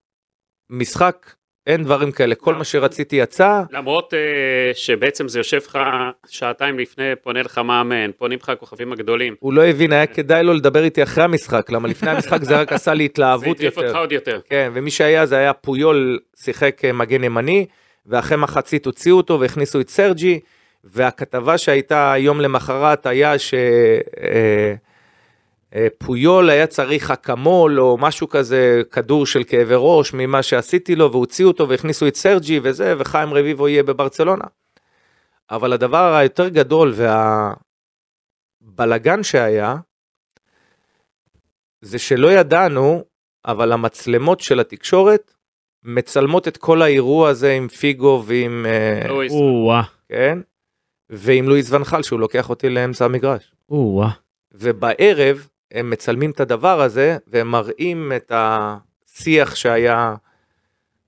משחק אין דברים כאלה כל מה שרציתי יצא למרות uh, שבעצם זה יושב לך שעתיים לפני, פונה לך מאמן, פונים לך הכוכבים הגדולים. הוא לא הבין היה כדאי לו לדבר איתי אחרי המשחק למה לפני המשחק זה רק עשה לי זה התלהבות הטריף יותר. אותך עוד יותר. כן, ומי שהיה זה היה פויול, שיחק אה, מגן ימני, ואחרי מחצית הוציאו אותו והכניסו את סרג'י, והכתבה שהייתה יום למחרת היה שפויול היה צריך אקמול או משהו כזה, כדור של כאבי ראש ממה שעשיתי לו, והוציאו אותו והכניסו את סרג'י וזה, וחיים רביבו יהיה בברצלונה. אבל הדבר היותר גדול והבלגן שהיה, זה שלא ידענו, אבל המצלמות של התקשורת מצלמות את כל האירוע הזה עם פיגו ועם, אה, לואיס. כן, ועם לואיס ונחל שהוא לוקח אותי לאמצע המגרש. וואה. ובערב הם מצלמים את הדבר הזה, והם מראים את השיח שהיה,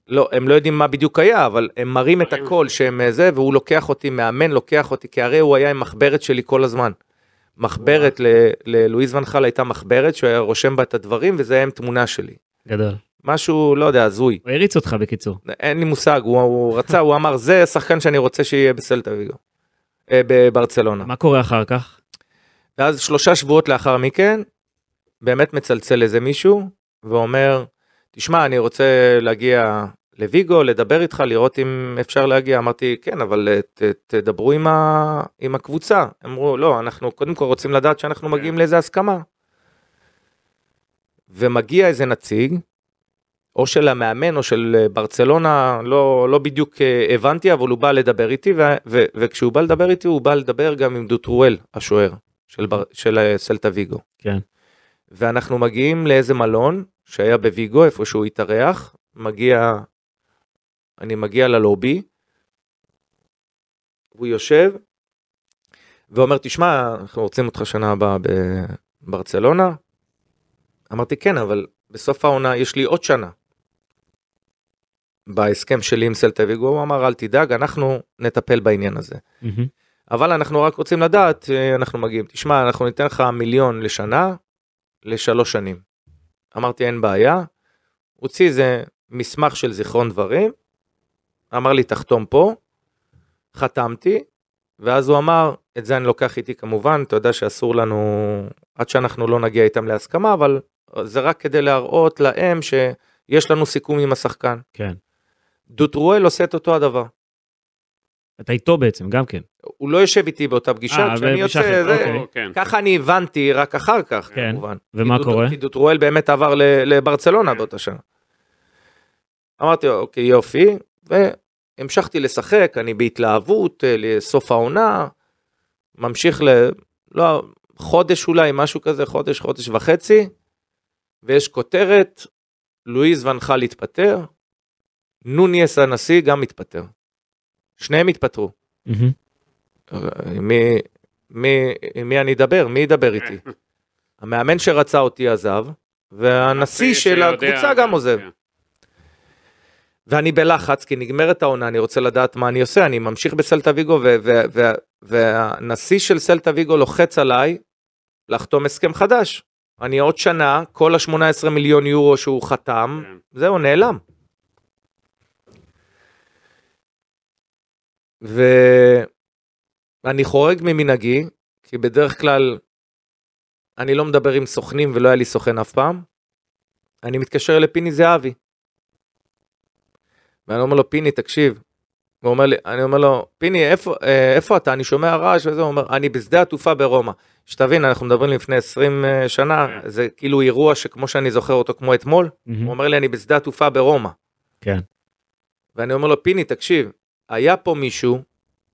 לא, הם לא יודעים מה בדיוק היה, אבל הם מראים את. הכל שהם אה, זה, והוא לוקח אותי, מאמן לוקח אותי, כי הרי הוא היה עם מחברת שלי כל הזמן. מחברת ל- ללואיז ונחל הייתה מחברת שהוא היה רושם בה את הדברים, וזה היה עם תמונה שלי. גדול. משהו, לא יודע, הזוי. הוא הריץ אותך בקיצור. אין לי מושג, הוא, הוא רצה, הוא אמר, זה שחקן שאני רוצה שיהיה בסלטה ויגו. אה, בברצלונה. מה קורה אחר כך? ואז שלושה שבועות לאחר מכן, באמת מצלצל איזה מישהו, ואומר, תשמע, אני רוצה להגיע לויגו, לדבר איתך, לראות אם אפשר להגיע. אמרתי, כן, אבל אה, ת, תדברו עם, ה, עם הקבוצה. אמרו, לא, אנחנו קודם כל רוצים לדעת שאנחנו מגיעים לאיזה הסכמה. ומגיע איזה נציג, או של המאמן או של אה, ברצלונה, לא, לא בדיוק אה, הבנתי, אבל הוא בא לדבר איתי, ו, ו, וכשהוא בא לדבר איתי, הוא בא לדבר גם עם דוטרואל, השוער של, בר, של אה, סלטה ויגו. כן. ואנחנו מגיעים לאיזה מלון שהיה בוויגו, איפה שהוא התארח, מגיע, אני מגיע ללובי, הוא יושב, ואומר, תשמע, אנחנו רוצים אותך שנה הבאה בברצלונה. אמרתי, כן, אבל בסוף העונה יש לי עוד שנה. בהסכם שלי עם סלטה ויגו, הוא אמר, אל תדאג, אנחנו נטפל בעניין הזה. מהמם. אבל אנחנו רק רוצים לדעת, אה, אנחנו מגיעים, תשמע, אנחנו ניתן לך מיליון לשנה, לשלוש שנים. אמרתי, אין בעיה. הוציא איזה מסמך של זיכרון דברים, אמר לי, תחתום פה, חתמתי, ואז הוא אמר, את זה אני לוקח איתי כמובן, אתה יודע שאסור לנו, עד שאנחנו לא נגיע איתם להסכמה, אבל זה רק כדי להראות להם שיש לנו סיכום עם השחקן. כן. דוטרואל עושה את אותו הדבר. אתה איתו בעצם, גם כן. הוא לא יושב איתי באותה פגישה, אה, כשאני בפגישה יוצא, אחרת, זה, אוקיי. כן. ככה אני הבנתי רק אחר כך, כן. כמובן. ומה כי דוד- קורה? כי דוטרואל באמת עבר ל- לברצלונה כן. באותה שנה. אמרתי, אוקיי, יופי, והמשכתי לשחק, אני בהתלהבות, אה, לסוף העונה, ממשיך ל... לא, חודש אולי, משהו כזה, חודש, חודש וחצי, ויש כותרת, לואיז ונחל התפטר, נוניס הנשיא גם התפטר. שניהם התפטרו. מי, מי, מי אני אדבר? מי ידבר איתי? המאמן שרצה אותי עזב, והנשיא של הקבוצה גם עוזב. כן. ואני בלחץ, כי נגמרת העונה, אני רוצה לדעת מה אני עושה, אני ממשיך בסלטה ויגו, ו- ו- ו- והנשיא של סלטה ויגו לוחץ עליי לחתום הסכם חדש. אני עוד שנה, כל ה-18 מיליון יורו שהוא חתם, כן. זהו, נעלם. ואני חורג ממנהגי, כי בדרך כלל אני לא מדבר עם סוכנים ולא היה לי סוכן אף פעם. אני מתקשר לפיני זהבי. ואני אומר לו, פיני, תקשיב. הוא אומר לי, אני אומר לו, פיני, איפה, אה, איפה אתה? אני שומע רעש וזה, הוא אומר, אני בשדה התעופה ברומא. שתבין, אנחנו מדברים לפני 20 אה, שנה, כן. זה כאילו אירוע שכמו שאני זוכר אותו כמו אתמול, מהמם. הוא אומר לי, אני בשדה התעופה ברומא. כן. ואני אומר לו, פיני, תקשיב, היה פה מישהו,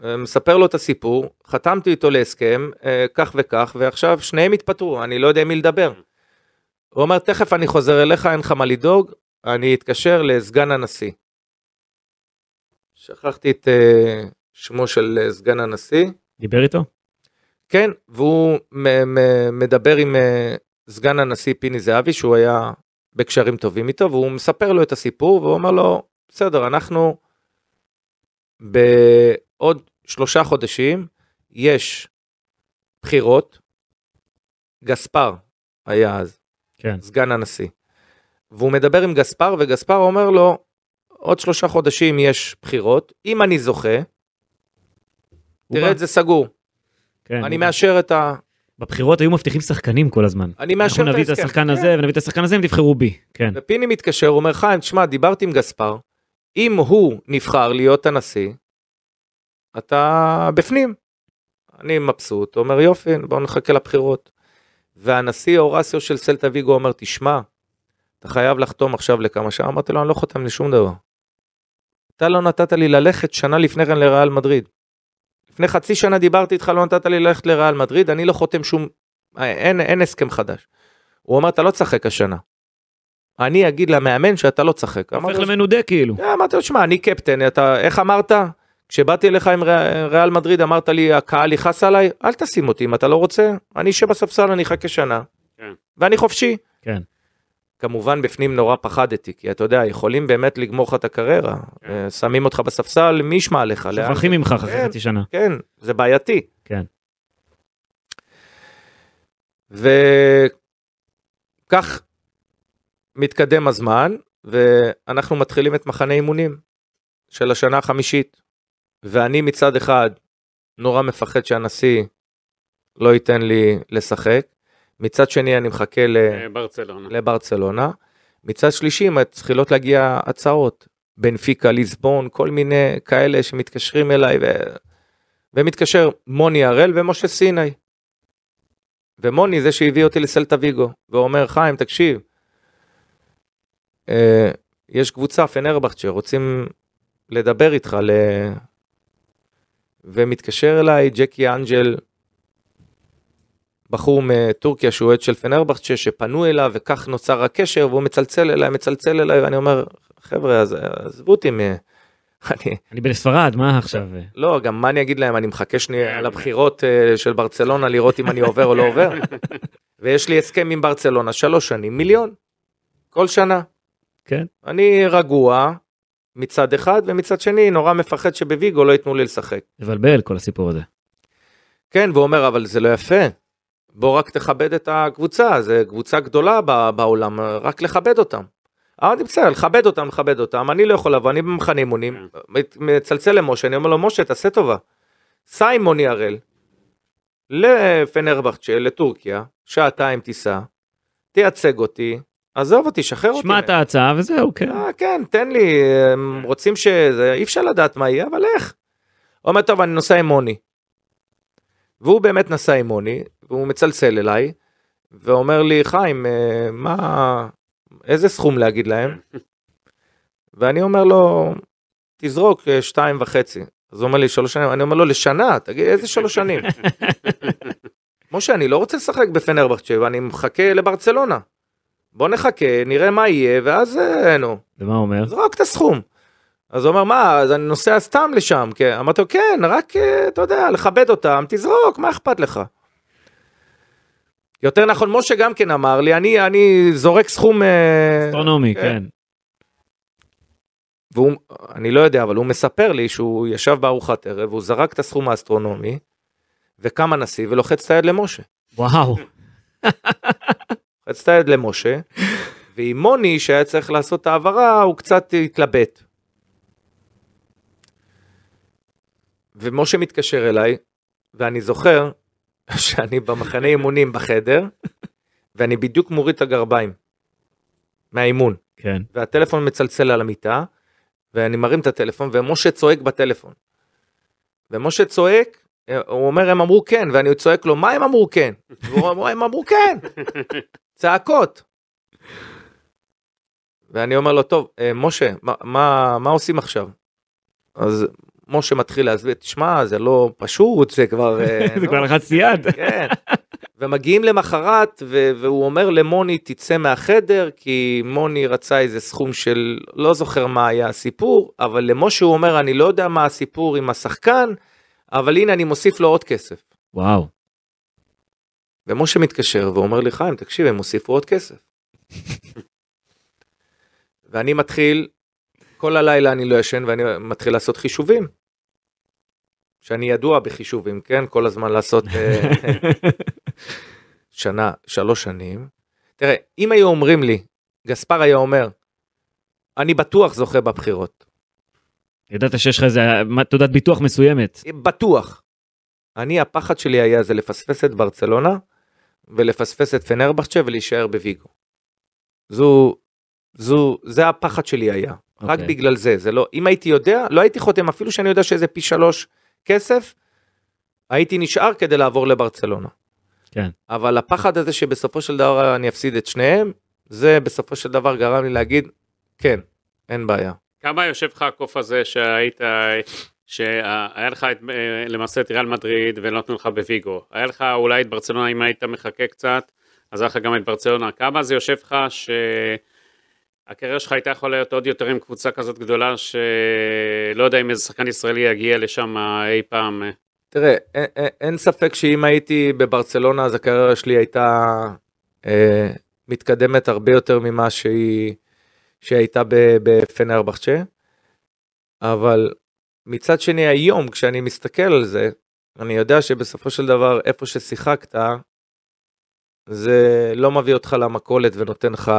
אה, מספר לו את הסיפור, חתמתי איתו להסכם, אה, כך וכך, ועכשיו שניהם התפטרו, אני לא יודע עם מי לדבר. הוא אומר, תכף אני חוזר אליך, אין לך מה לדאוג, אני אתקשר לסגן הנשיא. שכחתי את אה, שמו של סגן הנשיא. דיבר איתו? כן, והוא מדבר עם אה, סגן הנשיא פיני זהבי, שהוא היה בקשרים טובים איתו, והוא מספר לו את הסיפור, והוא אומר לו, בסדר, אנחנו בעוד שלושה חודשים, יש בחירות, גספר היה אז, כן. סגן הנשיא. והוא מדבר עם גספר, וגספר אומר לו, עוד שלושה חודשים יש בחירות, אם אני זוכה, תראה בא. את זה סגור, כן. אני מאשר את ה... בבחירות היו מבטיחים שחקנים כל הזמן. אני מאשר אנחנו את נביא את ההסכם. השחקן כן. הזה ונביא את השחקן הזה, הם תבחרו בי. כן. ופיני מתקשר, אומר, חיים, תשמע, דיברתי עם גספר, אם הוא נבחר להיות הנשיא, אתה בפנים. אני מבסוט, אומר, יופי, בואו נחכה לבחירות. והנשיא אורסיו של סלטה ויגו אומר, תשמע, אתה חייב לחתום עכשיו לכמה שעה. אמרתי לו, אני לא חותם לשום דבר. אתה לא נתת לי ללכת שנה לפני כן לריאל מדריד. לפני חצי שנה דיברתי איתך, לא נתת לי ללכת לריאל מדריד, אני לא חותם שום, אין, אין הסכם חדש. הוא אומר, אתה לא תשחק השנה. אני אגיד למאמן שאתה לא תשחק. הופך למנודה כאילו. "אה, אמרתי לו, שמע, אני קפטן, אתה, איך אמרת? כשבאתי אליך עם ריאל- מדריד, אמרת לי, הקהל יכעס עליי, אל תשים אותי אם אתה לא רוצה, אני אשב בספסל, אני אחכה שנה. כן. ואני חופשי. כן. כמובן בפנים נורא פחדתי, כי אתה יודע, יכולים באמת לגמור לך את הקריירה. כן. אה, שמים אותך בספסל, מי ישמע עליך? לאן- שוכחים ממך אחרי כן. חצי שנה. כן, זה בעייתי. כן. וכך מתקדם הזמן, ואנחנו מתחילים את מחנה אימונים של השנה החמישית. ואני מצד אחד נורא מפחד שהנשיא לא ייתן לי לשחק, מצד שני אני מחכה ל... אה, ברצלונה. לברצלונה. מצד שלישי מתחילות להגיע הצעות, בנפיקה, ליסבון, כל מיני כאלה שמתקשרים אליי, ו... ומתקשר מוני הראל ומשה סיני. ומוני זה שהביא אותי לסלטה ויגו, ואומר חיים תקשיב, אה, יש קבוצה פנרבכט שרוצים לדבר איתך. ומתקשר אליי ג'קי אנג'ל, בחור מטורקיה שהוא אוהד של פנרבכצ'ה שפנו אליו וכך נוצר הקשר והוא מצלצל אליי מצלצל אליי ואני אומר חבר'ה אז עזבו אותי מ... אני אני בספרד, מה עכשיו? לא גם מה אני אגיד להם אני מחכה שנייה. על הבחירות אה, של ברצלונה לראות אם אני עובר או לא עובר ויש לי הסכם עם ברצלונה שלוש שנים מיליון כל שנה כן. אני רגוע מצד אחד ומצד שני נורא מפחד שבוויגו לא ייתנו לי לשחק. מבלבל כל הסיפור הזה. כן, והוא אומר, אבל זה לא יפה. בוא רק תכבד את הקבוצה, זו קבוצה גדולה בעולם, רק לכבד אותם. אמרתי, בסדר, לכבד אותם, לכבד אותם, אני לא יכול לבוא, אני במחנה אימונים, מצלצל למשה, אני אומר לו, משה, תעשה טובה. סע עם מוני הראל, לפנרבכצ'ה, לטורקיה, שעתיים טיסה, תייצג אותי, עזוב אותי, שחרר אותי. שמע את ההצעה וזהו, כן. אה, כן, תן לי, הם רוצים שזה, אי אפשר לדעת מה יהיה, אבל איך? הוא אומר, טוב, אני נוסע עם מוני. והוא באמת נסע עם מוני, והוא מצלצל אליי, ואומר לי, חיים, אה, מה, איזה סכום להגיד להם? ואני אומר לו, תזרוק אה, שתיים וחצי. אז הוא אומר לי, שלוש שנים, אני אומר לו, לשנה, תגיד, איזה שלוש שנים? משה, אני לא רוצה לשחק בפנרבכצ'ה, ואני מחכה לברצלונה. בוא נחכה, נראה מה יהיה, ואז אה, נו, ומה הוא אומר? זרוק את הסכום. אז הוא אומר, מה, אז אני נוסע סתם לשם. כן. אמרתי לו, כן, רק, אה, אתה יודע, לכבד אותם, תזרוק, מה אכפת לך? יותר נכון, משה גם כן אמר לי, אני, אני זורק סכום... אה, אסטרונומי, כן. כן. והוא, אני לא יודע, אבל הוא מספר לי שהוא ישב בארוחת ערב, והוא זרק את הסכום האסטרונומי, וקם הנשיא ולוחץ את היד למשה. וואו. את היד למשה, ועם מוני שהיה צריך לעשות את ההעברה, הוא קצת התלבט. ומשה מתקשר אליי, ואני זוכר שאני במחנה אימונים בחדר, ואני בדיוק מוריד את הגרביים מהאימון, כן. והטלפון מצלצל על המיטה, ואני מרים את הטלפון, ומשה צועק בטלפון. ומשה צועק, הוא אומר הם אמרו כן, ואני צועק לו מה הם אמרו כן? והוא אומר הם אמרו כן, צעקות. ואני אומר לו טוב, אה, משה, מה, מה, מה עושים עכשיו? אז משה מתחיל להסביר, תשמע, זה לא פשוט, זה כבר... אה, זה לא, כבר לחצתי יד. כן. ומגיעים למחרת, והוא אומר למוני, תצא מהחדר, כי מוני רצה איזה סכום של, לא זוכר מה היה הסיפור, אבל למשה הוא אומר, אני לא יודע מה הסיפור עם השחקן, אבל הנה אני מוסיף לו עוד כסף. וואו. ומשה מתקשר ואומר לי, חיים, תקשיב, הם הוסיפו עוד כסף. ואני מתחיל, כל הלילה אני לא ישן ואני מתחיל לעשות חישובים. שאני ידוע בחישובים, כן? כל הזמן לעשות אה, שנה, שלוש שנים. תראה, אם היו אומרים לי, גספר היה אומר, אני בטוח זוכה בבחירות. ידעת שיש לך איזה תעודת ביטוח מסוימת. בטוח. אני, הפחד שלי היה זה לפספס את ברצלונה, ולפספס את פנרבכצ'ה ולהישאר בוויגו. זו, זו, זה הפחד שלי היה. רק אוקיי. בגלל זה, זה לא, אם הייתי יודע, לא הייתי חותם, אפילו שאני יודע שזה פי שלוש כסף, הייתי נשאר כדי לעבור לברצלונה. כן. אבל הפחד הזה שבסופו של דבר אני אפסיד את שניהם, זה בסופו של דבר גרם לי להגיד, כן, אין בעיה. כמה יושב לך הקוף הזה שהיית, שהיה לך את, אה, למעשה את ריאל מדריד ולא נתנו לך בוויגו, היה לך אולי את ברצלונה אם היית מחכה קצת, אז היה לך גם את ברצלונה, כמה זה יושב לך הקריירה שלך הייתה יכולה להיות עוד יותר עם קבוצה כזאת גדולה, שלא יודע אם איזה שחקן ישראלי יגיע לשם אי פעם. תראה, אין, אין, ספק שאם הייתי בברצלונה, אז הקריירה שלי הייתה אה, מתקדמת הרבה יותר ממה שהיא, שהייתה בפנרבחצ'ה. אבל מצד שני, היום, כשאני מסתכל על זה, אני יודע שבסופו של דבר, איפה ששיחקת, זה לא מביא אותך למכולת ונותן לך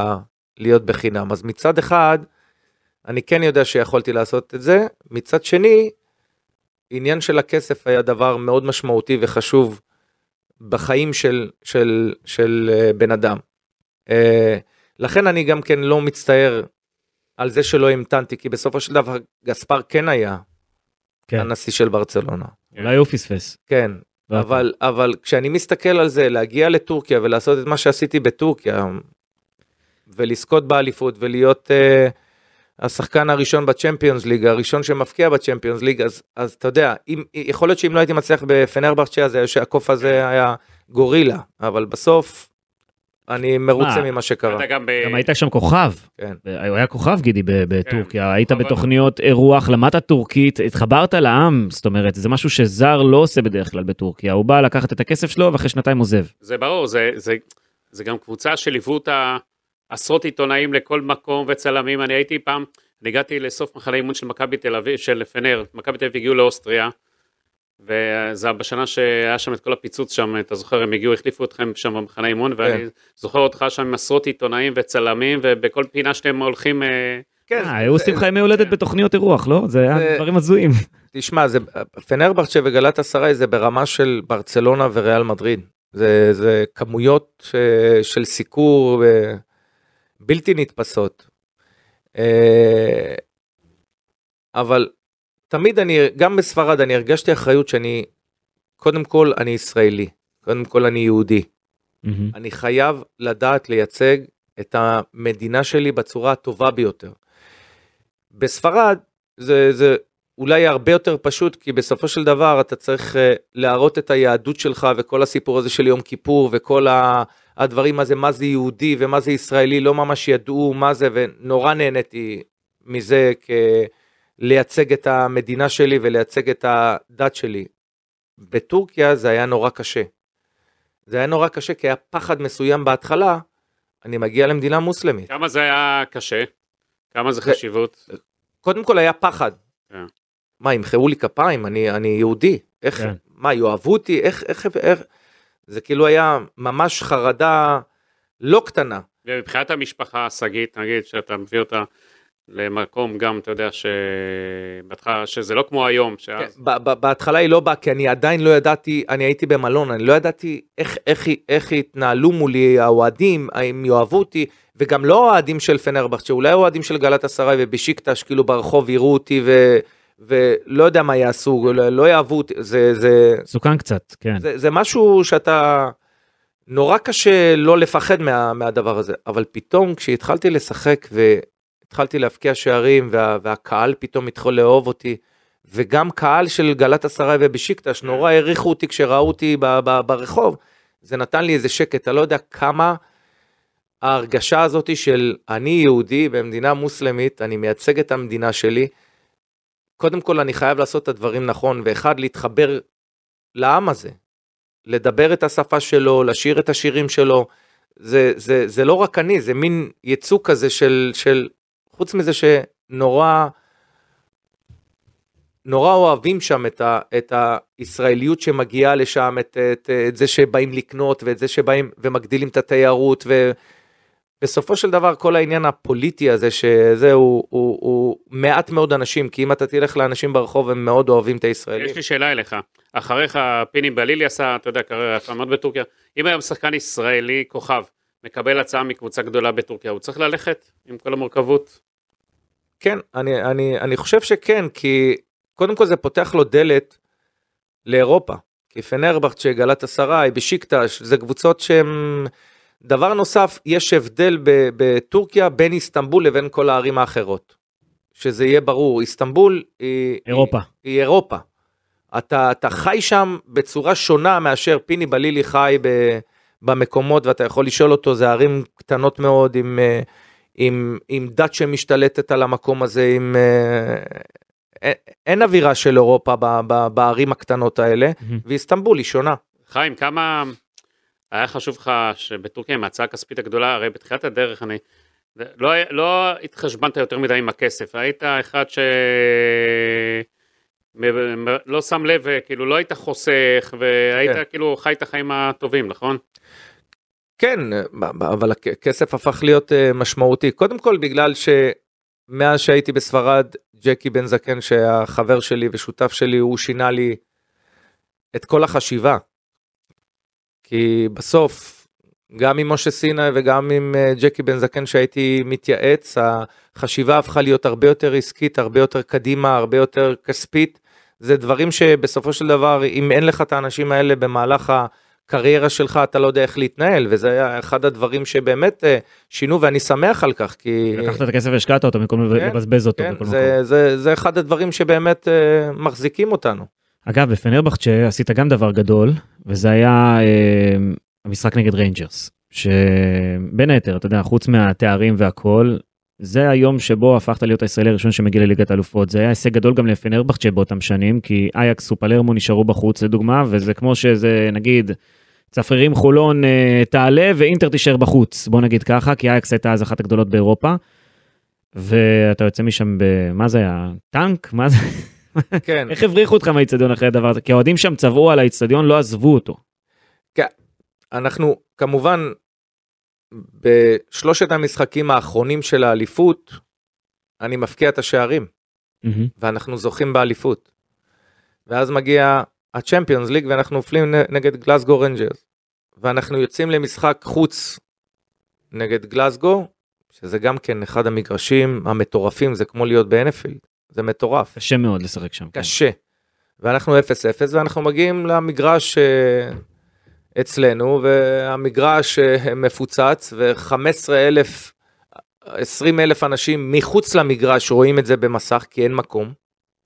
להיות בחינם. אז מצד אחד, אני כן יודע שיכולתי לעשות את זה, מצד שני, עניין של הכסף היה דבר מאוד משמעותי וחשוב בחיים של, של, של uh, בן אדם. Uh, לכן אני גם כן לא מצטער על זה שלא המתנתי, כי בסופו של דבר גספר כן היה כן. הנשיא של ברצלונה. אולי הוא פספס. כן, אבל, אבל כשאני מסתכל על זה, להגיע לטורקיה ולעשות את מה שעשיתי בטורקיה, ולזכות באליפות ולהיות uh, השחקן הראשון בצ'מפיונס ליג, הראשון שמפקיע בצ'מפיונס ליג, אז, אז אתה יודע, אם, יכול להיות שאם לא הייתי מצליח בפנרברצ'ה, אז הקוף הזה היה גורילה, אבל בסוף אני מרוצה ממה שקרה. גם, ב... גם היית שם כוכב. כן. הוא היה כוכב גידי בטורקיה, כן. היית בתוכניות אירוח, למדת טורקית, התחברת לעם, זאת אומרת, זה משהו שזר לא עושה בדרך כלל בטורקיה, הוא בא לקחת את הכסף שלו ואחרי שנתיים עוזב. זה ברור, זה, זה, זה גם קבוצה שליוו אותה עשרות עיתונאים לכל מקום וצלמים, אני הייתי פעם, אני הגעתי לסוף מחנה אימון של מכבי תל אביב, של פנר, מכבי תל אביב הגיעו לאוסטריה. וזה בשנה שהיה שם את כל הפיצוץ שם, אתה זוכר, הם הגיעו, החליפו אתכם שם במחנה אימון, כן. ואני זוכר אותך שם עם עשרות עיתונאים וצלמים, ובכל פינה שאתם הולכים... אה, כן. אה, היו עושים לך ימי הולדת בתוכניות אירוח, לא? זה היה דברים הזויים. תשמע, זה פנרברצ'ה וגלת אסריי זה ברמה של ברצלונה וריאל מדריד. זה, זה כמויות ש, של סיקור אה, בלתי נתפסות. אבל תמיד אני, גם בספרד אני הרגשתי אחריות שאני, קודם כל אני ישראלי, קודם כל אני יהודי. Mm-hmm. אני חייב לדעת לייצג את המדינה שלי בצורה הטובה ביותר. בספרד זה, זה אולי הרבה יותר פשוט, כי בסופו של דבר אתה צריך uh, להראות את היהדות שלך וכל הסיפור הזה של יום כיפור וכל ה... הדברים הזה, מה זה יהודי ומה זה ישראלי, לא ממש ידעו מה זה, ונורא נהניתי מזה כ... לייצג את המדינה שלי ולייצג את הדת שלי. בטורקיה זה היה נורא קשה. זה היה נורא קשה כי היה פחד מסוים בהתחלה, אני מגיע למדינה מוסלמית. כמה זה היה קשה? כמה זה חשיבות? קודם כל היה פחד. כן. מה, ימחאו לי כפיים? אני, אני יהודי. איך, כן. מה, יאהבו אותי? איך, איך, איך? זה כאילו היה ממש חרדה לא קטנה. ומבחינת המשפחה, שגית, נגיד, שאתה מביא אותה למקום גם, אתה יודע, שבהתחלה, שזה לא כמו היום. שאז... כן, בהתחלה היא לא באה, כי אני עדיין לא ידעתי, אני הייתי במלון, אני לא ידעתי איך, איך, איך התנהלו מולי האוהדים, האם יאהבו אותי, וגם לא אוהדים של פנרבכט, שאולי אוהדים של גלת אסריי ובשיקטש, כאילו ברחוב יראו אותי ו... ולא יודע מה יעשו, לא, לא יאהבו אותי, זה... זה סוכן קצת, כן. זה, זה משהו שאתה... נורא קשה לא לפחד מה, מהדבר הזה, אבל פתאום כשהתחלתי לשחק ו... התחלתי להבקיע שערים וה, והקהל פתאום התחיל לאהוב אותי. וגם קהל של גלת אסריי ובשיקטש כן. נורא העריכו אותי כשראו אותי ב, ב, ברחוב. זה נתן לי איזה שקט, אתה לא יודע כמה ההרגשה הזאת של אני יהודי במדינה מוסלמית, אני מייצג את המדינה שלי. קודם כל אני חייב לעשות את הדברים נכון, ואחד, להתחבר לעם הזה, לדבר את השפה שלו, לשיר את השירים שלו. זה, זה, זה לא רק אני, זה מין יצוא כזה של, של חוץ מזה שנורא, נורא אוהבים שם את, ה, את הישראליות שמגיעה לשם, את, את, את זה שבאים לקנות ואת זה שבאים ומגדילים את התיירות ובסופו של דבר כל העניין הפוליטי הזה שזה הוא, הוא, הוא מעט מאוד אנשים כי אם אתה תלך לאנשים ברחוב הם מאוד אוהבים את הישראלים. יש לי שאלה אליך, אחריך פיני בלילי עשה, אתה יודע, קריירה יפה מאוד בטורקיה, אם היום שחקן ישראלי כוכב מקבל הצעה מקבוצה גדולה בטורקיה, הוא צריך ללכת עם כל המורכבות? כן, אני, אני, אני חושב שכן, כי קודם כל זה פותח לו דלת לאירופה. כי פנרבכצ'ה, גלת אסריי, בשיקטש, זה קבוצות שהן... דבר נוסף, יש הבדל בטורקיה בין איסטנבול לבין כל הערים האחרות. שזה יהיה ברור, איסטנבול היא... אירופה. היא, היא אירופה. אתה, אתה חי שם בצורה שונה מאשר פיני בלילי חי ב, במקומות, ואתה יכול לשאול אותו, זה ערים קטנות מאוד עם... עם, עם דת שמשתלטת על המקום הזה, עם... אה, אין, אין אווירה של אירופה ב, ב, בערים הקטנות האלה, מהמם. ואיסטנבול היא שונה. חיים, כמה היה חשוב לך שבטורקיה עם ההצעה הכספית הגדולה, הרי בתחילת הדרך אני, לא, לא התחשבנת יותר מדי עם הכסף, היית אחד ש... לא שם לב, כאילו לא היית חוסך, והיית כן. כאילו חי את החיים הטובים, נכון? כן, אבל הכסף הפך להיות אה, משמעותי. קודם כל בגלל שמאז שהייתי בספרד, ג'קי בן זקן, שהחבר שלי ושותף שלי, הוא שינה לי את כל החשיבה. כי בסוף, גם עם משה סיני וגם עם אה, ג'קי בן זקן שהייתי מתייעץ, החשיבה הפכה להיות הרבה יותר עסקית, הרבה יותר קדימה, הרבה יותר כספית. זה דברים שבסופו של דבר, אם אין לך את האנשים האלה במהלך הקריירה שלך, אתה לא יודע איך להתנהל, וזה היה אחד הדברים שבאמת אה, שינו, ואני שמח על כך, כי... לקחת את הכסף והשקעת אותו במקום כן, לבזבז אותו כן, בכל זה, מקום. זה, זה אחד הדברים שבאמת אה, מחזיקים אותנו. אגב, בפנרבכצ'ה עשית גם דבר גדול, וזה היה אה, המשחק נגד ריינג'רס, שבין היתר, אתה יודע, חוץ מהתארים והכל, זה היום שבו הפכת להיות הישראלי הראשון שמגיע לליגת האלופות. זה היה הישג גדול גם לפנרבכצ'ה באותם שנים, כי אייקס ופלרמו נשארו בחוץ לדוגמה, וזה כמו שזה, נגיד, צפרירים חולון אה, תעלה ואינטר תישאר בחוץ, בוא נגיד ככה, כי אייקס הייתה אז אחת הגדולות באירופה. ואתה יוצא משם ב... מה זה היה? טנק? מה זה? כן, איך הבריחו אותך מהאיצטדיון אחרי הדבר הזה? כי האוהדים שם צבעו על האיצטדיון, לא עזבו אותו. אנחנו כמובן בשלושת המשחקים האחרונים של האליפות, אני מפקיע את השערים, ואנחנו זוכים באליפות. ואז מגיע ה Champions League ואנחנו נופלים נגד גלסגו רנג'רס. ואנחנו יוצאים למשחק חוץ נגד גלסגו, שזה גם כן אחד המגרשים המטורפים, זה כמו להיות באנפילד, זה מטורף. קשה מאוד לשחק שם. כן. קשה. ואנחנו 0-0 ואנחנו מגיעים למגרש אה, אצלנו והמגרש אה, מפוצץ ו-15 אלף, 20 אלף אנשים מחוץ למגרש רואים את זה במסך כי אין מקום.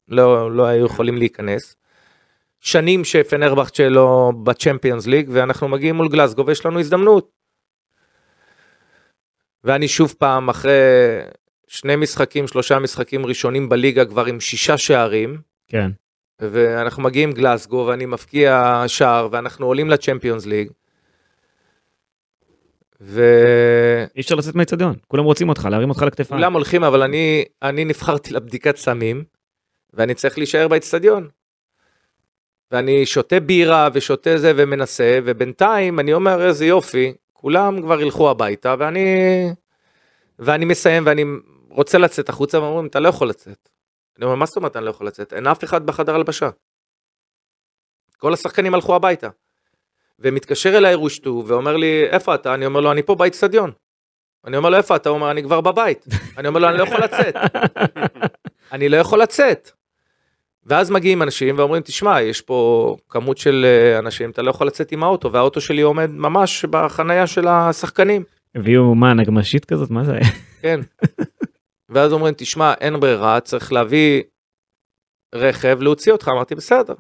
לא, לא היו יכולים להיכנס. שנים שפנרבכצ'ה לא בצ'מפיונס ליג ואנחנו מגיעים מול גלסגו ויש לנו הזדמנות. ואני שוב פעם אחרי שני משחקים שלושה משחקים ראשונים בליגה כבר עם שישה שערים כן. ואנחנו מגיעים גלסגו ואני מפקיע שער ואנחנו עולים לצ'מפיונס ליג. וכולם אי אפשר לצאת מהאיצטדיון, כולם רוצים אותך, להרים אותך לכתפיים. הולכים אבל אני אני נבחרתי לבדיקת סמים ואני צריך להישאר באצטדיון. ואני שותה בירה ושותה זה ומנסה ובינתיים אני אומר איזה יופי כולם כבר ילכו הביתה ואני ואני מסיים ואני רוצה לצאת החוצה ואומרים אתה לא יכול לצאת. אני אומר מה זאת אומרת אני לא יכול לצאת אין אף אחד בחדר הלבשה. כל השחקנים הלכו הביתה. ומתקשר אליי רושטו ואומר לי איפה אתה אני אומר לו אני פה באצטדיון. אני אומר לו איפה אתה הוא אומר אני כבר בבית. אני אומר לו אני לא יכול לצאת. אני לא יכול לצאת. ואז מגיעים אנשים ואומרים תשמע יש פה כמות של אה, אנשים אתה לא יכול לצאת עם האוטו והאוטו שלי עומד ממש בחנייה של השחקנים. הביאו מה, נגמשית כזאת? מה זה היה? כן. ואז אומרים תשמע אין ברירה צריך להביא רכב להוציא אותך אמרתי בסדר.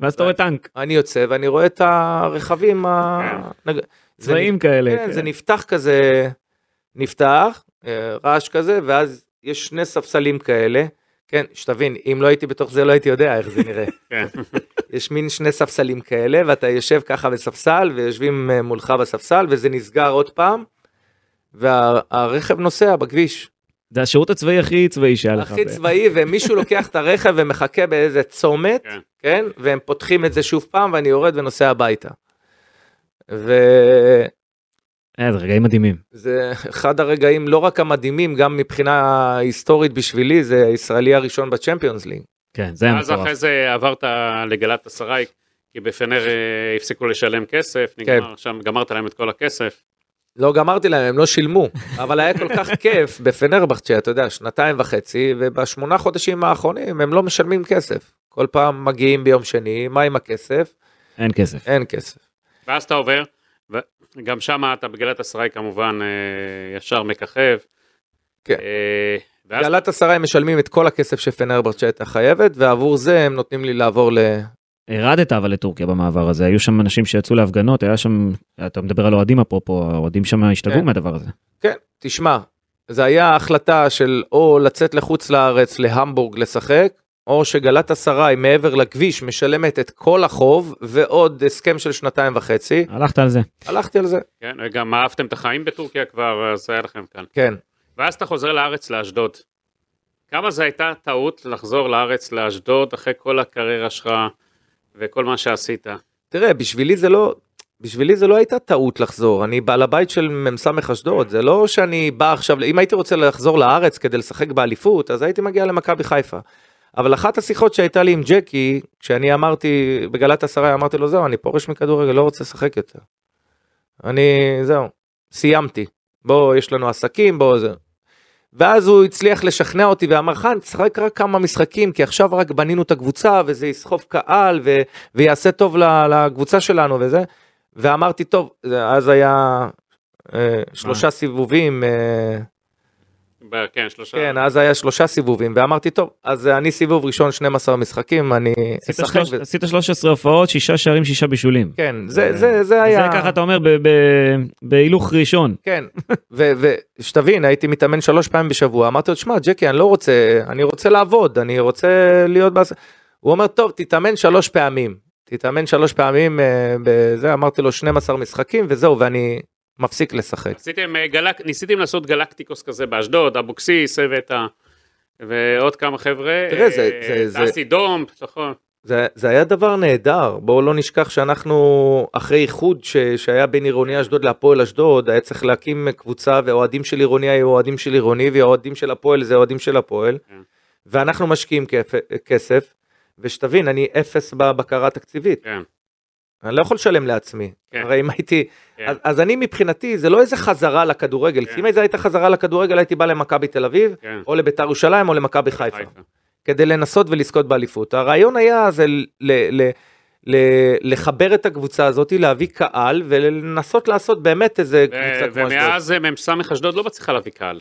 ואז אתה רואה טנק, אני יוצא ואני רואה את הרכבים צבעים כאלה. כן, זה נפתח כזה, נפתח, אה, רעש כזה, ואז יש שני ספסלים כאלה. כן, שתבין, אם לא הייתי בתוך זה לא הייתי יודע איך זה נראה. כן. יש מין שני ספסלים כאלה, ואתה יושב ככה בספסל, ויושבים אה, מולך בספסל, וזה נסגר עוד פעם, והרכב נוסע בכביש. זה השירות הצבאי הכי צבאי שהיה לך. הכי צבאי, ומישהו לוקח את הרכב ומחכה באיזה צומת, כן. כן, והם פותחים את זה שוב פעם, ואני יורד ונוסע הביתה. וזה אה, זה רגעים מדהימים. אחד הרגעים לא רק המדהימים, גם מבחינה היסטורית בשבילי, זה הישראלי הראשון בצ'מפיונס ליג. כן, זה היה אז מטורף. אחרי זה עברת לגלת אסריי, כי בפנר אה, הפסיקו לשלם כסף, נגמר שם, גמרת להם את כל הכסף. לא גמרתי להם, הם לא שילמו, אבל היה כל כך כיף בפנרבכצ'ה, אתה יודע, שנתיים וחצי, ובשמונה חודשים האחרונים הם לא משלמים כסף. כל פעם מגיעים ביום שני, מה עם הכסף? אין כסף. אין כסף. ואז אתה עובר, וגם שם אתה בגלת אסריי כמובן אה, ישר מככב. כן. אה, ואז גלת הם משלמים את כל הכסף שפנרבכצ'ה הייתה חייבת, ועבור זה הם נותנים לי לעבור ל... הרדת אבל לטורקיה במעבר הזה, היו שם אנשים שיצאו להפגנות, היה שם, אתה מדבר על אוהדים אפרופו, האוהדים שם השתגעו כן. מהדבר הזה. כן, תשמע, זה היה החלטה של או לצאת לחוץ לארץ, להמבורג לשחק, או שגלת אסריי מעבר לכביש משלמת את כל החוב ועוד הסכם של שנתיים וחצי. הלכת על זה. הלכתי על זה, כן, וגם אהבתם את החיים בטורקיה כבר, אז היה לכם כאן. כן. ואז אתה חוזר לארץ, לאשדוד. כמה זו הייתה טעות לחזור לארץ, לאשדוד, אחרי כל הקריירה שלך וכל מה שעשית? תראה, בשבילי זה לא, בשבילי זה לא הייתה טעות לחזור, אני בעל הבית של מ"ס אשדוד, זה לא שאני בא עכשיו, אם הייתי רוצה לחזור לארץ כדי לשחק באליפות, אז הייתי מגיע למכבי חיפה. אבל אחת השיחות שהייתה לי עם ג'קי, כשאני אמרתי, בגלת עשרה, אמרתי לו, זהו, אני פורש מכדורגל, לא רוצה לשחק יותר. אני, זהו, סיימתי. בוא, יש לנו עסקים, בוא, זה. ואז הוא הצליח לשכנע אותי ואמר, חן, תשחק רק כמה משחקים, כי עכשיו רק בנינו את הקבוצה, וזה יסחוב קהל, ו- ויעשה טוב לקבוצה שלנו וזה. ואמרתי, טוב, אז היה אה, שלושה סיבובים. אה, כן, שלושה. כן, אז היה שלושה סיבובים, ואמרתי, טוב, אז אני סיבוב ראשון 12 משחקים, אני אשחק. עשית 13 הופעות, שישה שערים, שישה בישולים. כן, זה, זה, זה היה... זה ככה אתה אומר ב- ב- בהילוך ראשון. כן, ושתבין, הייתי מתאמן שלוש פעמים בשבוע, אמרתי לו, שמע, ג'קי, אני לא רוצה, אני רוצה לעבוד, אני רוצה להיות... הוא אומר, טוב, תתאמן שלוש פעמים. תתאמן שלוש פעמים אה, בזה, אמרתי לו 12 משחקים, וזהו, ואני מפסיק לשחק. עשיתם, אה, גלק, ניסיתם לעשות גלקטיקוס כזה באשדוד, אבוקסיס, הבאת, ועוד כמה חבר'ה. תראה, זה- אה, זה- זה- דסי דום, נכון. זה, זה היה דבר נהדר, בואו לא נשכח שאנחנו אחרי איחוד ש, שהיה בין עירוני אשדוד להפועל אשדוד, היה צריך להקים קבוצה ואוהדים של עירוני היו אוהדים של עירוני והאוהדים של הפועל זה אוהדים של הפועל, כן. ואנחנו משקיעים כסף, ושתבין, אני אפס בבקרה תקציבית, כן, אני לא יכול לשלם לעצמי, כן. הרי אם הייתי, כן. אז, אז אני מבחינתי זה לא איזה חזרה לכדורגל, כן. כי אם זה הייתה חזרה לכדורגל הייתי בא למכבי תל אביב, כן. או לביתר ירושלים או למכבי חיפה. כדי לנסות ולזכות באליפות. הרעיון היה זה ל- ל- ל- ל- לחבר את הקבוצה הזאת, להביא קהל ולנסות לעשות באמת איזה ו- קבוצה כמו אשדוד. ומאז מ"ס אשדוד לא מצליחה להביא קהל.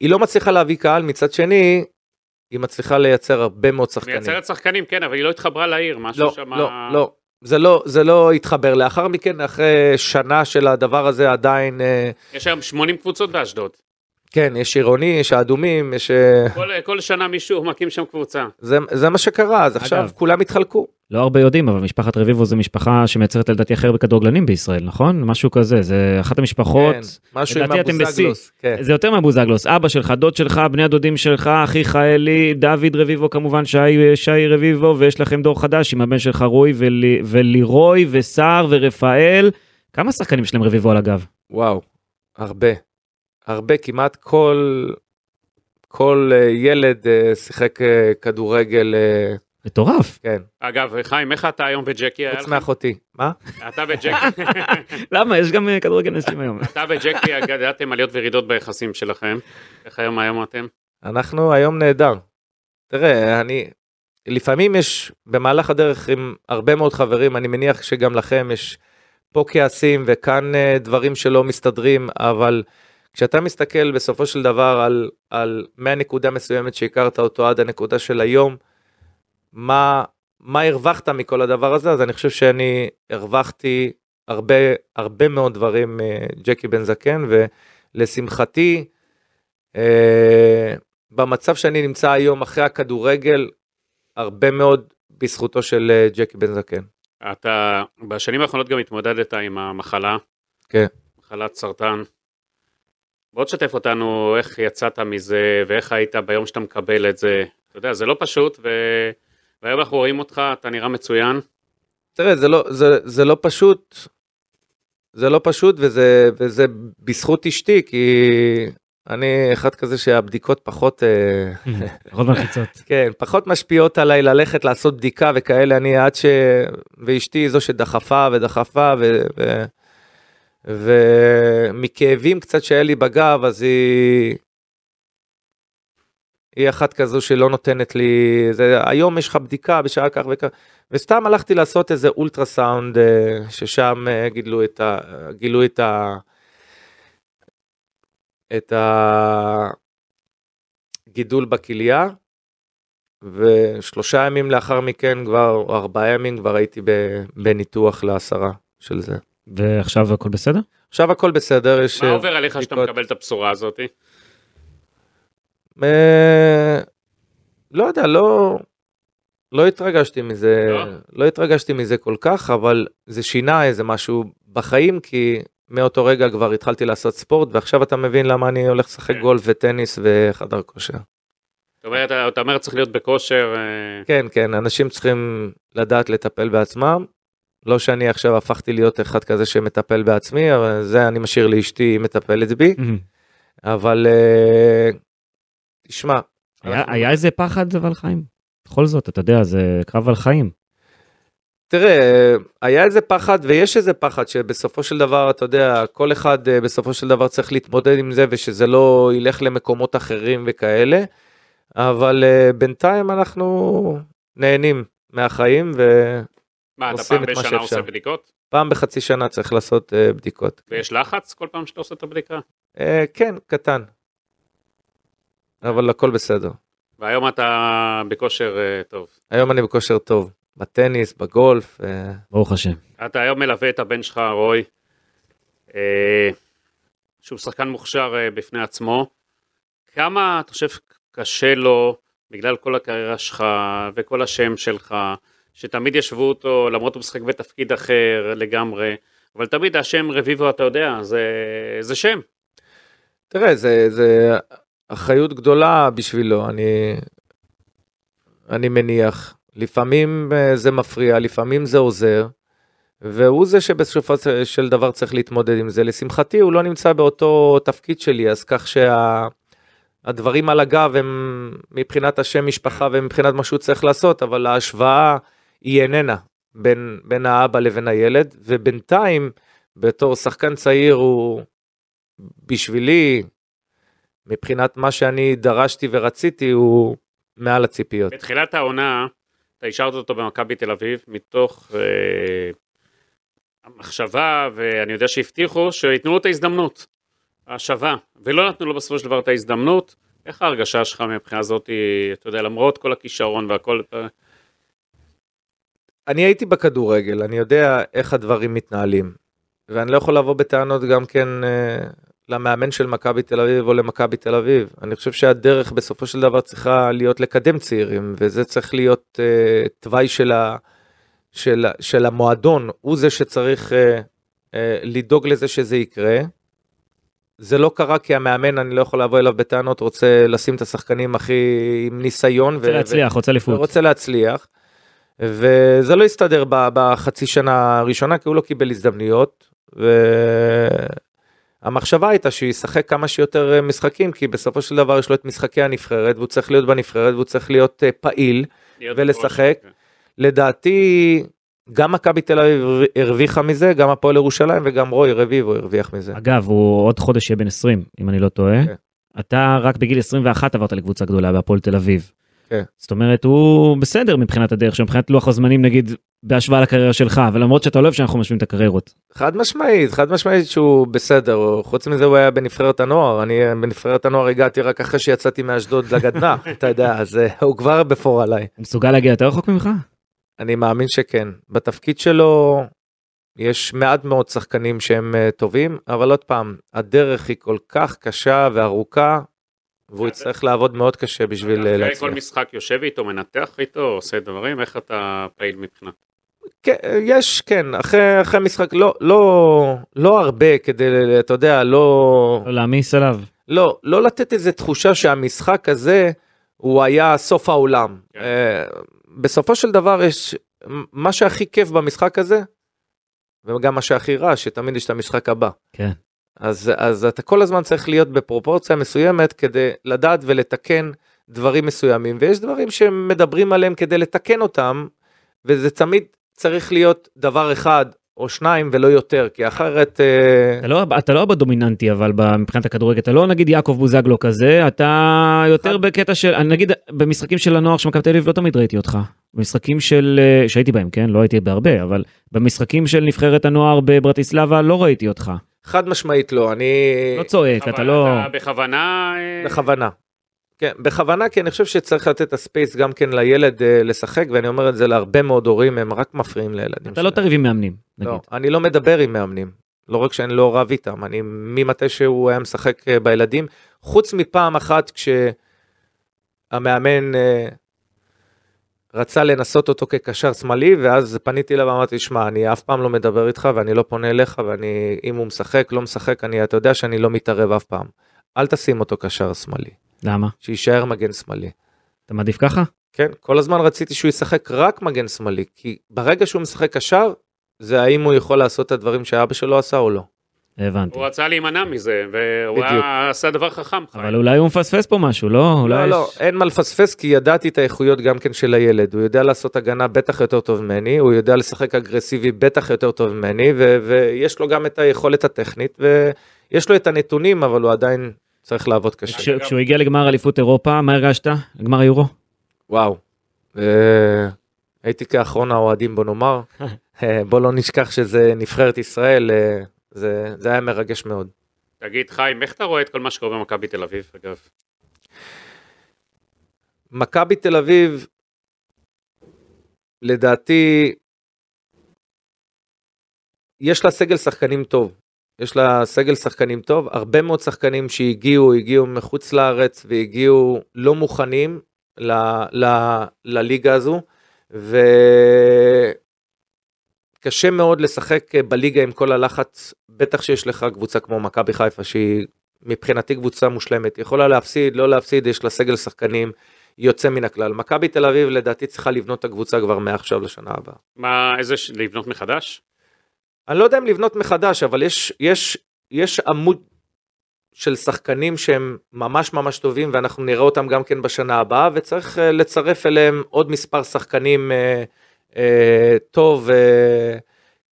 היא לא מצליחה להביא קהל, מצד שני, היא מצליחה לייצר הרבה מאוד שחקנים. מייצרת שחקנים, כן, אבל היא לא התחברה לעיר, משהו לא, שם... לא, לא. זה לא, זה לא התחבר. לאחר מכן, אחרי שנה של הדבר הזה עדיין, אה, יש היום 80 קבוצות באשדוד. כן, יש עירוני, יש האדומים, יש... אה, כל, כל שנה מישהו מקים שם קבוצה. זה, זה מה שקרה, אז עכשיו אגב. כולם התחלקו. לא הרבה יודעים, אבל משפחת רביבו זה משפחה שמייצרת לדעתי הכי הרבה כדורגלנים בישראל, נכון? משהו כזה, זה אחת המשפחות. כן, משהו עם. הבוזגלוס. כן. זה יותר מהבוזגלוס, אבא שלך, דוד שלך, בני הדודים שלך, אחיך אלי, דוד רביבו כמובן, שי, שי רביבו, ויש לכם דור חדש עם הבן שלך רוי ולי, ולירוי וסער ורפאל. כמה שחקנים יש להם רביבו על הגב? וואו, הרבה. הרבה, כמעט כל, כל אה, ילד אה, שיחק אה, כדורגל, מטורף. כן, אגב, חיים, איך אתה היום וג'קי? היה חוץ? מאחותי. מה? אתה וג'קי, למה? יש גם כדורגל נשים היום. אתה וג'קי ידעתם עליות וירידות ביחסים שלכם. איך היום היום אתם? אנחנו היום נהדר. תראה, אני, לפעמים יש במהלך הדרך עם הרבה מאוד חברים, אני מניח שגם לכם יש פה כעסים וכאן דברים שלא מסתדרים, אבל כשאתה מסתכל בסופו של דבר על, על מהנקודה מסוימת שהכרת אותו עד הנקודה של היום, מה, מה הרווחת מכל הדבר הזה, אז אני חושב שאני הרווחתי הרבה, הרבה מאוד דברים מג'קי בן זקן, ולשמחתי, אה, במצב שאני נמצא היום אחרי הכדורגל, הרבה מאוד בזכותו של אה, ג'קי בן זקן. אתה בשנים האחרונות גם התמודדת עם המחלה. כן. מחלת סרטן. בוא תשתף אותנו איך יצאת מזה ואיך היית ביום שאתה מקבל את זה. אתה יודע, זה לא פשוט, ו... והיום אנחנו רואים אותך, אתה נראה מצוין. תראה, זה לא, זה, זה לא פשוט, זה לא פשוט וזה, וזה בזכות אשתי, כי אני אחד כזה שהבדיקות פחות, אה, פחות מלחיצות. כן, פחות משפיעות עליי ללכת לעשות בדיקה וכאלה, אני עד ש... ואשתי היא זו שדחפה ודחפה, ו... ו... ומכאבים קצת שהיה לי בגב, אז היא... היא אחת כזו שלא נותנת לי, זה, היום יש לך בדיקה בשעה כך וכך, וסתם הלכתי לעשות איזה אולטרסאונד, אה, ששם אה, גילו את ה... גילו את ה... את הגידול בכליה, ושלושה ימים לאחר מכן כבר, או ארבעה ימים כבר הייתי בניתוח להסרה של זה. ועכשיו הכל בסדר? עכשיו הכל בסדר, יש... מה אה, עובר עליך שאתה. מקבל את הבשורה הזאת? אה, לא יודע, לא, לא התרגשתי מזה, לא? לא התרגשתי מזה כל כך, אבל זה שינה איזה משהו בחיים, כי מאותו רגע כבר התחלתי לעשות ספורט, ועכשיו אתה מבין למה אני הולך לשחק כן. גולף וטניס וחדר כושר. זאת אומרת, אתה אומר צריך להיות בכושר, אה, כן, כן, אנשים צריכים לדעת לטפל בעצמם. לא שאני עכשיו הפכתי להיות אחד כזה שמטפל בעצמי, אבל זה אני משאיר לאשתי, היא מטפלת בי, אבל אה, תשמע, היה- אנחנו- היה איזה פחד אבל חיים? בכל זאת, אתה יודע, זה קרב על חיים. תראה, היה איזה פחד ויש איזה פחד שבסופו של דבר, אתה יודע, כל אחד אה, בסופו של דבר צריך להתמודד עם זה ושזה לא ילך למקומות אחרים וכאלה, אבל אה, בינתיים אנחנו נהנים מהחיים מה, אתה פעם בשנה עושה שאפשר. בדיקות? ופעם בחצי שנה צריך לעשות אה, בדיקות. ויש לחץ כל פעם שאתה עושה את הבדיקה? אה, כן, קטן. אבל הכל בסדר. והיום אתה בכושר אה, טוב. היום אני בכושר טוב, בטניס, בגולף, אה, ברוך השם. אתה היום מלווה את הבן שלך, רוי, אה, שהוא שחקן מוכשר אה, בפני עצמו. כמה אתה חושב קשה לו, בגלל כל הקריירה שלך וכל השם שלך, שתמיד ישבו אותו, למרות הוא משחק בתפקיד אחר לגמרי, אבל תמיד השם רביבו, אתה יודע, זה, זה שם. תראה, זה, זה אחריות גדולה בשבילו, אני, אני מניח. לפעמים אה, זה מפריע, לפעמים זה עוזר, והוא זה שבסופו של דבר צריך להתמודד עם זה. לשמחתי, הוא לא נמצא באותו תפקיד שלי, אז כך שהדברים על הגב הם מבחינת השם משפחה ומבחינת מה שהוא צריך לעשות, אבל ההשוואה היא איננה בין, בין האבא לבין הילד, ובינתיים, בתור שחקן צעיר, הוא בשבילי, מבחינת מה שאני דרשתי ורציתי, הוא מעל הציפיות. בתחילת העונה, אתה השארת אותו במכבי תל אביב, מתוך אה, המחשבה, ואני יודע שהבטיחו, שייתנו לו את ההזדמנות, השווה, ולא נתנו לו בסופו של דבר את ההזדמנות. איך ההרגשה שלך מבחינה הזאת, אתה יודע, למרות כל הכישרון והכל, אתה- אני הייתי בכדורגל, אני יודע איך הדברים מתנהלים, ואני לא יכול לבוא בטענות גם כן אה, למאמן של מכבי תל אביב או למכבי תל אביב. אני חושב שהדרך בסופו של דבר צריכה להיות לקדם צעירים, וזה צריך להיות אה, תוואי של, ה, של, של המועדון, הוא זה שצריך אה, אה, לדאוג לזה שזה יקרה. זה לא קרה כי המאמן, אני לא יכול לבוא אליו בטענות, רוצה לשים את השחקנים הכי עם ניסיון. רוצה להצליח, רוצה אליפות. ורוצה להצליח. וזה לא הסתדר בחצי שנה הראשונה כי הוא לא קיבל הזדמנויות. והמחשבה הייתה שישחק כמה שיותר משחקים כי בסופו של דבר יש לו את משחקי הנבחרת והוא צריך להיות בנבחרת והוא צריך להיות אה, פעיל. להיות ולשחק. בכושר, לדעתי גם מכבי תל אביב הרוויחה מזה גם הפועל ירושלים וגם רוי רביבו הרוויח מזה. אגב, הוא עוד חודש יהיה בן 20, אם אני לא טועה. כן. אתה רק בגיל 21 עברת לקבוצה גדולה בהפועל תל אביב. כן. זאת אומרת, הוא בסדר מבחינת הדרך שלו, מבחינת לוח הזמנים נגיד, בהשוואה לקריירה שלך, ולמרות שאתה לא אוהב שאנחנו משווים את הקריירות. חד משמעית, חד משמעית שהוא בסדר, חוץ מזה הוא היה בנבחרת הנוער, אני בנבחרת הנוער הגעתי רק אחרי שיצאתי מאשדוד לגדנ"ע, אתה יודע, אז אה, הוא כבר בפור עליי. מסוגל להגיע יותר רחוק ממך? אני מאמין שכן. בתפקיד שלו יש מעט מאוד שחקנים שהם אה, טובים, אבל עוד פעם, הדרך היא כל כך קשה וארוכה, והוא יצטרך לעבוד מאוד קשה בשביל אה, אחרי להצליח. כל משחק יושב איתו, מנתח איתו, עושה דברים, איך אתה פעיל מבחינת? כן, יש, כן, אחרי, אחרי משחק, לא, לא, לא הרבה כדי, אתה יודע, לא... לא להעמיס עליו. לא, לא לתת איזה תחושה שהמשחק הזה הוא היה סוף העולם. כן. אה, בסופו של דבר יש, מה שהכי כיף במשחק הזה, וגם מה שהכי רע, שתמיד יש את המשחק הבא. כן. אז, אז אתה כל הזמן צריך להיות בפרופורציה מסוימת כדי לדעת ולתקן דברים מסוימים, ויש דברים שמדברים עליהם כדי לתקן אותם, וזה תמיד צריך להיות דבר אחד או שניים ולא יותר, כי אחרת... אה, אתה לא, אתה לא בדומיננטי אבל מבחינת הכדורגל, אתה לא נגיד יעקב בוזגלו כזה, אתה יותר בקטע של, אני נגיד במשחקים של הנוער של מכבי תל אביב לא תמיד ראיתי אותך. במשחקים של, אה, שהייתי בהם, כן? לא הייתי בהרבה, אבל במשחקים של נבחרת הנוער בברטיסלבה לא ראיתי אותך. חד משמעית לא, אני... לא צועק, אתה לא... בכוונה... אה, בכוונה. כן, בכוונה, כי אני חושב שצריך לתת את הספייס גם כן לילד אה, לשחק, ואני אומר את זה להרבה מאוד הורים, הם רק מפריעים לילדים אתה לא תריב עם מאמנים, נגיד. לא, אני לא מדבר עם מאמנים. לא רק שאני לא רב איתם, אני ממתי שהוא היה משחק אה, בילדים, חוץ מפעם אחת כש... המאמן אה, רצה לנסות אותו כקשר שמאלי, ואז פניתי אליו ואמרתי, שמע, אני אף פעם לא מדבר איתך ואני לא פונה אליך, ואני, אם הוא משחק, לא משחק, אני, אתה יודע שאני לא מתערב אף פעם. אל תשים אותו קשר שמאלי, למה? שיישאר מגן שמאלי. אתה מעדיף ככה? כן, כל הזמן רציתי שהוא ישחק רק מגן שמאלי, כי ברגע שהוא משחק קשר, זה האם הוא יכול לעשות את הדברים שאבא שלו עשה או לא. הבנתי. הוא רצה להימנע מזה, והוא בדיוק. היה- עשה דבר חכם. חיים. אבל אולי הוא מפספס פה משהו, לא? אולי לא, לא, יש- אין מה לפספס, כי ידעתי את האיכויות גם כן של הילד. הוא יודע לעשות הגנה בטח יותר טוב ממני, הוא יודע לשחק אגרסיבי בטח יותר טוב ממני, ו- ויש לו גם את היכולת הטכנית, ויש לו את הנתונים, אבל הוא עדיין צריך לעבוד קשה. כש- כשהוא הגיע לגמר אליפות אירופה, מה הרגשת? גמר היורו? וואו. אה, הייתי כאחרון האוהדים, בוא נאמר. אה, בוא לא נשכח שזה נבחרת ישראל, אה, זה, זה היה מרגש מאוד. תגיד, חיים, איך אתה רואה את כל מה שקורה במכבי תל אביב, אגב? מכבי תל אביב, לדעתי, יש לה סגל שחקנים טוב. יש לה סגל שחקנים טוב, הרבה מאוד שחקנים שהגיעו, הגיעו מחוץ לארץ והגיעו לא מוכנים ל, ל, לליגה הזו, וקשה מאוד לשחק בליגה עם כל הלחץ, בטח שיש לך קבוצה כמו מכבי חיפה שהיא מבחינתי קבוצה מושלמת, יכולה להפסיד, לא להפסיד, יש לה סגל שחקנים יוצא מן הכלל. מכבי תל אביב לדעתי צריכה לבנות את הקבוצה כבר מעכשיו לשנה הבאה. מה, איזה, ש- לבנות מחדש? אני לא יודע אם לבנות מחדש, אבל יש, יש, יש עמוד של שחקנים שהם ממש ממש טובים, ואנחנו נראה אותם גם כן בשנה הבאה, וצריך אה, לצרף אליהם עוד מספר שחקנים אה, אה, טוב, אה,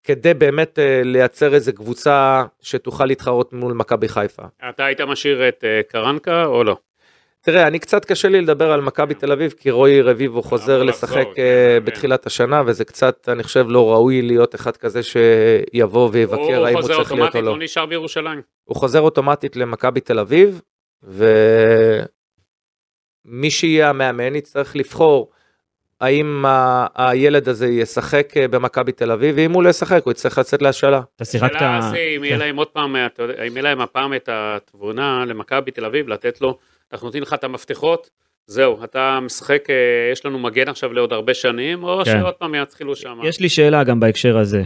כדי באמת אה, לייצר איזה קבוצה שתוכל להתחרות מול מכבי חיפה. אתה היית משאיר את אה, קרנקה או לא? תראה, אני קצת קשה לי לדבר על מכבי תל אביב, כי רועי רביבו חוזר אמור לשחק כן, אה. בתחילת השנה, וזה קצת, אני חושב, לא ראוי להיות אחד כזה שיבוא ויבקר האם הוא צריך להיות או אוטומטית, לא. הוא נשאר בירושלים. הוא חוזר אוטומטית למכבי תל אביב, ומי שיהיה המאמן יצטרך לבחור האם ה- הילד הזה ישחק אה, במכבי תל אביב, ואם הוא לא ישחק הוא יצטרך לצאת להשאלה. אתה שיחקת... השאלה זה אם כן. יהיה להם עוד פעם, יודע, אם יהיה להם הפעם את התבונה למכבי תל אביב, לתת לו, אנחנו נותנים לך את המפתחות, זהו, אתה משחק, אה, יש לנו מגן עכשיו לעוד הרבה שנים, או כן. שעוד פעם יתחילו שם. יש לי שאלה גם בהקשר הזה,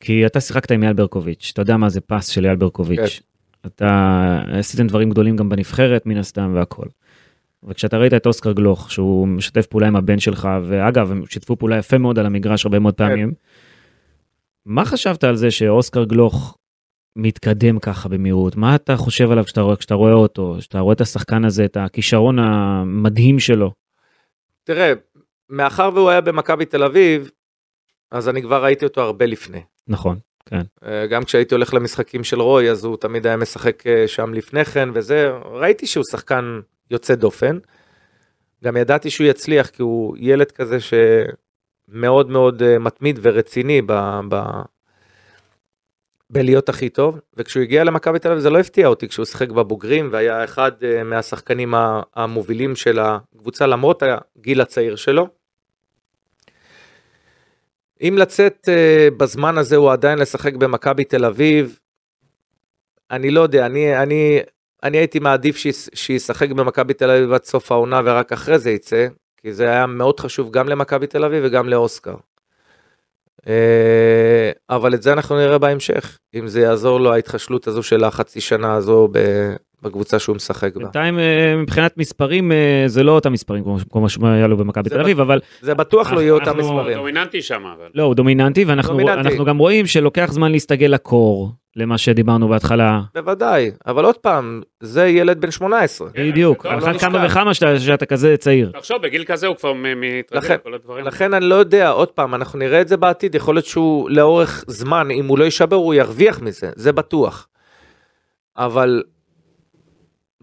כי אתה שיחקת עם אייל ברקוביץ', אתה יודע מה זה פס של אייל ברקוביץ'. אתה עשיתם דברים גדולים גם בנבחרת מן הסתם והכל. וכשאתה ראית את אוסקר גלוך, שהוא משתף פעולה עם הבן שלך, ואגב, הם שיתפו פעולה יפה מאוד על המגרש הרבה מאוד פעמים, מה חשבת על זה שאוסקר גלוך מתקדם ככה במהירות? מה אתה חושב עליו כשאתה רואה, כשאתה רואה אותו, כשאתה רואה את השחקן הזה, את הכישרון המדהים שלו? תראה, מאחר והוא היה במכבי תל אביב, אז אני כבר ראיתי אותו הרבה לפני. נכון, כן. אה, גם כשהייתי הולך למשחקים של רוי, אז הוא תמיד היה משחק אה, שם לפני כן, וזה, ראיתי שהוא שחקן יוצא דופן. גם ידעתי שהוא יצליח, כי הוא ילד כזה שמאוד מאוד אה, מתמיד ורציני ב... ב... בלהיות הכי טוב, וכשהוא הגיע למכבי תל אביב זה לא הפתיע אותי כשהוא שיחק בבוגרים והיה אחד אה, מהשחקנים המובילים של הקבוצה למרות הגיל הצעיר שלו. אם לצאת אה, בזמן הזה הוא עדיין לשחק במכבי תל אביב, אני לא יודע, אני, אני, אני הייתי מעדיף שישחק במכבי תל אביב עד סוף העונה ורק אחרי זה יצא, כי זה היה מאוד חשוב גם למכבי תל אביב וגם לאוסקר. אה, אבל את זה אנחנו נראה בהמשך, אם זה יעזור לו ההתחשלות הזו של החצי שנה הזו בקבוצה שהוא משחק בה. בינתיים אה, מבחינת מספרים אה, זה לא אותם מספרים כמו- כמו שהיה לו במכבי תל אביב, אבל זה בטוח לא יהיו אותם אנחנו- מספרים. דומיננטי שם, אבל. לא, הוא דומיננטי, ואנחנו גם רואים שלוקח זמן להסתגל לקור, למה שדיברנו בהתחלה. בוודאי, אבל עוד פעם, זה ילד בן 18. כן, בדיוק, על טוב, אחת לא כמה. וכמה שאתה שאתה כזה צעיר. תחשוב, בגיל כזה הוא כבר מ- מתרגל לכן- לכל הדברים. לכן אני לא יודע, עוד פעם, אנחנו נראה את זה בעתיד, יכול להיות שהוא לאורך זמן, אם הוא לא יישבר, הוא ירוויח מזה, זה בטוח. אבל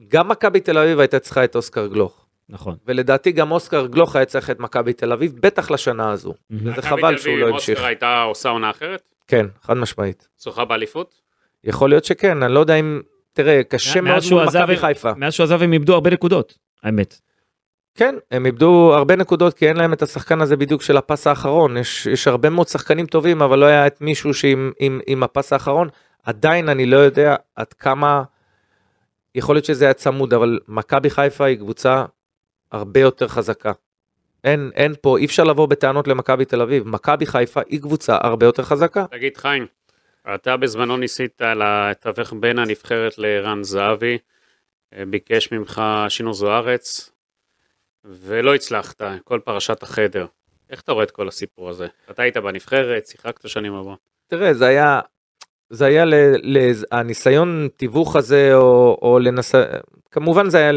גם מכבי תל אביב הייתה צריכה את אוסקר גלוך, נכון. ולדעתי גם אוסקר גלוך היה צריך את מכבי תל אביב, בטח לשנה הזו. וזה מכבי חבל תל שהוא אביב, לא המשיך. אוסקר הייתה עושה עונה אחרת? כן, חד משמעית. זוכה באליפות? יכול להיות שכן, אני לא יודע אם, תראה, קשה מאוד מול מכבי חיפה. מאז שהוא עזב הם איבדו הרבה נקודות, האמת. כן, הם איבדו הרבה נקודות כי אין להם את השחקן הזה בדיוק של הפס האחרון. יש, יש הרבה מאוד שחקנים טובים, אבל לא היה את מישהו שעם עם, עם הפס האחרון. עדיין אני לא יודע עד כמה, יכול להיות שזה היה צמוד, אבל מכבי חיפה היא קבוצה הרבה יותר חזקה. אין, אין פה, אי אפשר לבוא בטענות למכבי תל אביב. מכבי חיפה היא קבוצה הרבה יותר חזקה. תגיד חיים, אתה בזמנו ניסית לתווך בין הנבחרת לערן זהבי, אה, ביקש ממך שינו זוארץ, ולא הצלחת, כל פרשת החדר. איך אתה רואה את כל הסיפור הזה? אתה היית בנבחרת, שיחקת שנים הבאות. תראה, זה היה, זה היה ל, ל, הניסיון תיווך הזה, או, או לנס... כמובן זה היה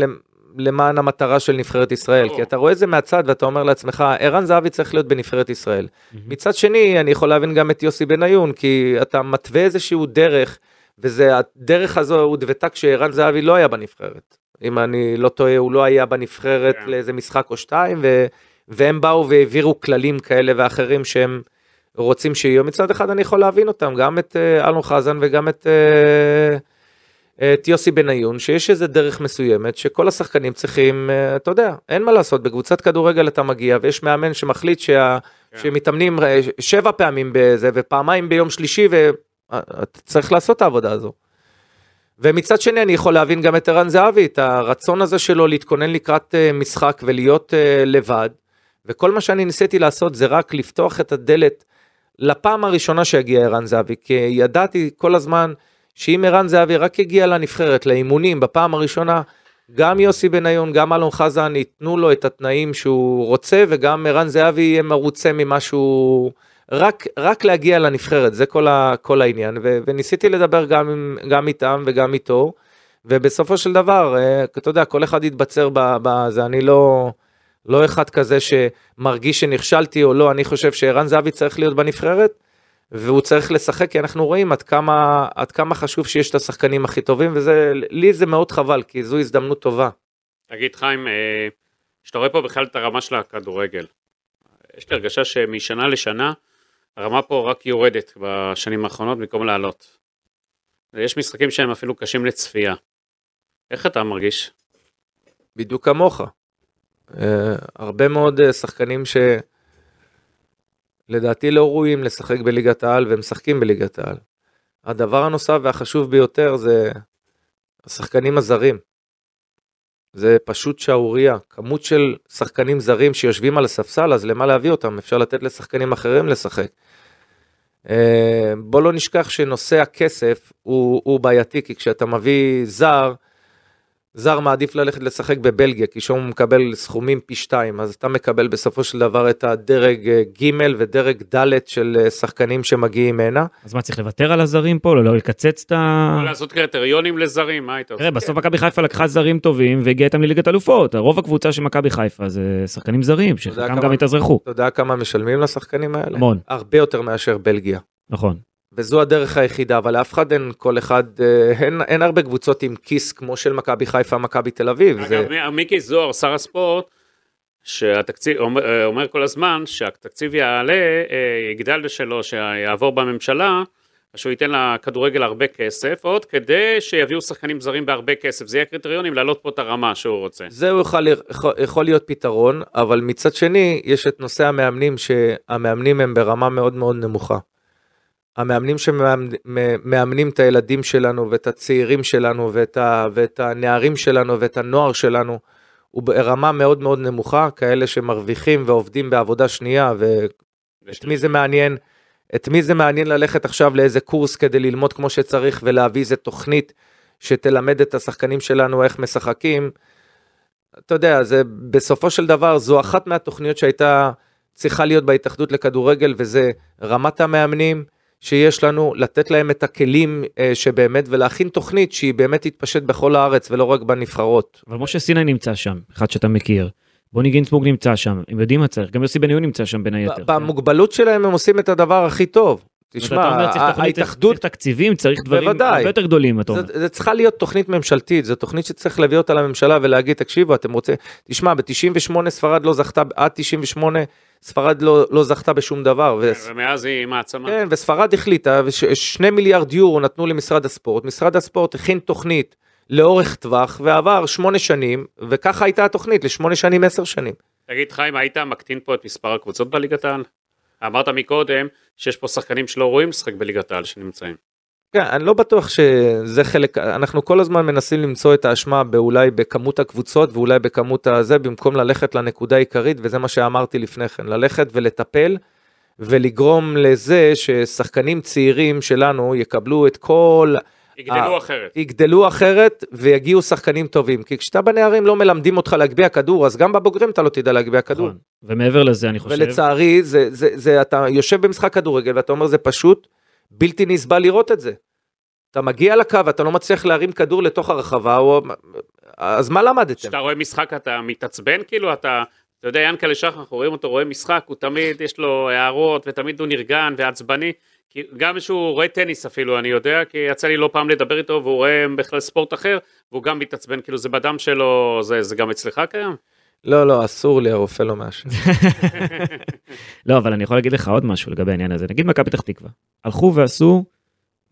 למען המטרה של נבחרת ישראל. כי אתה רואה את זה מהצד ואתה אומר לעצמך, ערן זהבי צריך להיות בנבחרת ישראל. מצד שני, אני יכול להבין גם את יוסי בניון, כי אתה מתווה איזשהו דרך, וזה, הדרך הזו הודבטה כשערן זהבי לא היה בנבחרת. אם אני לא טועה, הוא לא היה בנבחרת כן. לאיזה משחק או שתיים, ו, והם באו והעבירו כללים כאלה ואחרים שהם רוצים שיהיו. מצד אחד אני יכול להבין אותם, גם את אה, אלון חזן וגם את... אה, את יוסי בניון, שיש איזה דרך מסוימת שכל השחקנים צריכים, אה, אתה יודע, אין מה לעשות, בקבוצת כדורגל אתה מגיע ויש מאמן שמחליט שה, כן. שמתאמנים אה, שבע פעמים בזה ופעמיים ביום שלישי ואתה צריך לעשות את העבודה הזו. ומצד שני אני יכול להבין גם את ערן זהבי, את הרצון הזה שלו להתכונן לקראת משחק ולהיות לבד, וכל מה שאני ניסיתי לעשות זה רק לפתוח את הדלת לפעם הראשונה שהגיע ערן זהבי, כי ידעתי כל הזמן שאם ערן זהבי רק יגיע לנבחרת, לאימונים בפעם הראשונה, גם יוסי בניון, גם אלון חזן ייתנו לו את התנאים שהוא רוצה, וגם ערן זהבי יהיה מרוצה ממה שהוא... רק, רק להגיע לנבחרת, זה כל, ה, כל העניין, ו, וניסיתי לדבר גם, עם- גם איתם וגם איתו, ובסופו של דבר, אה, אתה יודע, כל אחד יתבצר בזה, אני לא, לא אחד כזה שמרגיש שנכשלתי או לא, אני חושב שערן זהבי צריך להיות בנבחרת, והוא צריך לשחק, כי אנחנו רואים עד כמה, עד כמה חשוב שיש את השחקנים הכי טובים, וזה, לי זה מאוד חבל, כי זו הזדמנות טובה. תגיד חיים, אה, כשאתה רואה פה בכלל את הרמה של הכדורגל, יש לי הרגשה שמשנה לשנה, הרמה פה רק יורדת בשנים האחרונות במקום לעלות. ויש משחקים שהם אפילו קשים לצפייה. איך אתה מרגיש? בדיוק כמוך. אה, הרבה מאוד אה, שחקנים שלדעתי לא ראויים לשחק בליגת העל והם משחקים בליגת העל. הדבר הנוסף והחשוב ביותר זה השחקנים הזרים. זה פשוט שערורייה. כמות של שחקנים זרים שיושבים על הספסל, אז למה להביא אותם? אפשר לתת לשחקנים אחרים לשחק. אה, בוא לא נשכח שנושא הכסף הוא, הוא בעייתי, כי כשאתה מביא זר, זר מעדיף ללכת לשחק בבלגיה, כי שם הוא מקבל סכומים פי שתיים, אז אתה מקבל בסופו של דבר את הדרג אה, ג' ודרג ד' של אה, שחקנים שמגיעים הנה. אז מה, צריך לוותר על הזרים פה? לא, לא לקצץ את ה... לא לעשות קריטריונים לזרים, מה היית עושה? תראה, בסוף מכבי חיפה לקחה זרים טובים והגיעה איתם לליגת אלופות. רוב הקבוצה של מכבי חיפה זה שחקנים זרים, שחלקם גם התאזרחו. אתה יודע כמה משלמים לשחקנים האלה? המון. הרבה יותר מאשר בלגיה. נכון. וזו הדרך היחידה, אבל לאף אחד אין כל אחד, אה, אין, אין הרבה קבוצות עם כיס כמו של מכבי חיפה, מכבי תל אביב. זה, אגב, מי- מיקי זוהר, שר הספורט, שהתקציב, אומר, אה, אומר כל הזמן שהתקציב יעלה, אה, יגדל שלו, שיעבור בממשלה, שהוא ייתן לכדורגל הרבה כסף, עוד כדי שיביאו שחקנים זרים בהרבה כסף. זה יהיה קריטריונים להעלות פה את הרמה שהוא רוצה. זהו יכול, יכול, יכול להיות פתרון, אבל מצד שני, יש את נושא המאמנים, שהמאמנים הם ברמה מאוד מאוד נמוכה. המאמנים שמאמנים את הילדים שלנו ואת הצעירים שלנו ואת, ה, ואת הנערים שלנו ואת הנוער שלנו, הוא ברמה מאוד מאוד נמוכה, כאלה שמרוויחים ועובדים בעבודה שנייה, ואת מי זה מעניין? את מי זה מעניין ללכת עכשיו לאיזה קורס כדי ללמוד כמו שצריך ולהביא איזה תוכנית שתלמד את השחקנים שלנו איך משחקים? אתה יודע, זה בסופו של דבר זו אחת מהתוכניות שהייתה צריכה להיות בהתאחדות לכדורגל וזה רמת המאמנים שיש לנו, לתת להם את הכלים אה, שבאמת ולהכין תוכנית שהיא באמת תתפשט בכל הארץ ולא רק בנבחרות. אבל משה סיני נמצא שם, אחד שאתה מכיר. בוני גינצבורג נמצא שם, הם יודעים מה צריך. גם יוסי בניון נמצא שם בין היתר. במוגבלות שלהם הם עושים את הדבר הכי טוב. תשמע, ההתאחדות צריך תקציבים, צריך דברים בוודאי. הרבה יותר גדולים, אתה אומר. זה, זה צריכה להיות תוכנית ממשלתית, זו תוכנית שצריך להביא אותה לממשלה ולהגיד, תקשיבו, אתם רוצים, תשמע, ב-98 ספרד לא זכתה, עד 98 ספרד לא, לא זכתה בשום דבר, ו... ומאז היא מעצמה. כן, וספרד החליטה, ושני מיליארד יורו נתנו למשרד הספורט, משרד הספורט הכין תוכנית לאורך טווח, ועבר שמונה שנים, וככה הייתה התוכנית, לשמונה שנים, עשר שנים. תגיד חיים, היית מקטין פה את מספר הקבוצות בליגת העל? אמרת מקודם שיש פה שחקנים שלא רואים לשחק בליגת העל שנמצאים. כן, אני לא בטוח שזה חלק, אנחנו כל הזמן מנסים למצוא את האשמה באולי בכמות הקבוצות ואולי בכמות הזה, במקום ללכת לנקודה העיקרית, וזה מה שאמרתי לפני כן, ללכת ולטפל ולגרום לזה ששחקנים צעירים שלנו יקבלו את כל... יגדלו אה, אחרת. יגדלו אחרת ויגיעו שחקנים טובים. כי כשאתה בנערים לא מלמדים אותך להגביה כדור, אז גם בבוגרים אתה לא תדע להגביה כדור. נכון. ומעבר לזה, אני חושב... ולצערי, זה, זה, זה, אתה יושב במשחק כדורגל ואתה אומר, זה פשוט בלתי נסבל לראות את זה. אתה מגיע לקו, אתה לא מצליח להרים כדור לתוך הרחבה, או... אז מה למדתם? כשאתה רואה משחק אתה מתעצבן כאילו אתה, אתה יודע ינקלה שחר, אנחנו רואים אותו רואה משחק, הוא תמיד יש לו הערות ותמיד הוא נרגן ועצבני, כי גם כשהוא רואה טניס אפילו אני יודע, כי יצא לי לא פעם לדבר איתו והוא רואה בכלל ספורט אחר, והוא גם מתעצבן, כאילו זה בדם שלו, זה, זה גם אצלך קיים? לא, לא, אסור לי, הרופא לא מאשר. לא, אבל אני יכול להגיד לך עוד משהו לגבי העניין הזה. נגיד מכבי פתח תקווה. הלכו ועשו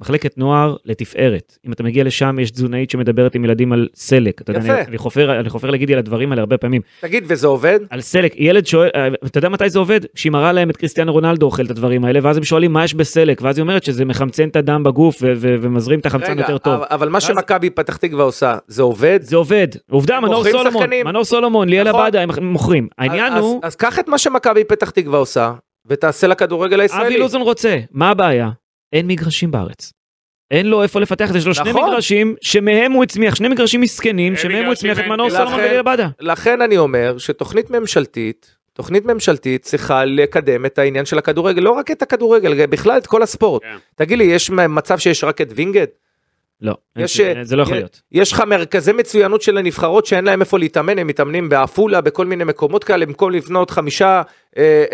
מחלקת נוער לתפארת. אם אתה מגיע לשם, יש תזונאית שמדברת עם ילדים על סלק. יודע, יפה. אני, אני, חופר, אני חופר לגידי על הדברים האלה הרבה פעמים. תגיד, וזה עובד? על סלק, ילד שואל, אה, אתה יודע מתי זה עובד? כשהיא מראה להם את קריסטיאנו רונלדו אוכל את הדברים האלה, ואז הם שואלים מה יש בסלק, ואז היא אומרת שזה מחמצן את הדם בגוף ו- ו- ומזרים את החמצן רגע, יותר טוב. אבל- אבל מה ואז- שמכבי פתח תקווה עושה, זה עובד? זה עובד. עובדה, מנור סולומון, שחקנים. מנור סולומון, ליאל נכון. עבדה, הם מוכרים. העניין אז- הוא, אז קח את מה שמכבי פתח תקווה עושה, ותעשה לכדורגל אבי הישראלי. לוזון רוצה, מה הבעיה? אין מגרשים בארץ. אין לו איפה לפתח את זה, יש לו שני נכון. מגרשים שמהם הוא הצמיח, שני מגרשים מסכנים, שמהם הוא הצמיח את מנור לכן- וליאל עבדה. לכן אני אומר שתוכנית ממשלתית, תוכנית ממשלתית צריכה לקדם את העניין של הכדורגל, לא רק את הכדורגל, בכלל את כל הספורט. כן. תגיד לי, יש מצב שיש רק את וינגייט? לא, יש, ש- זה לא יכול יש- להיות. יש לך מרכזי מצוינות של הנבחרות שאין להם איפה להתאמן, הם מתאמנים בעפולה, בכל מיני מקומות כאלה, במקום לבנות חמישה אה, אה,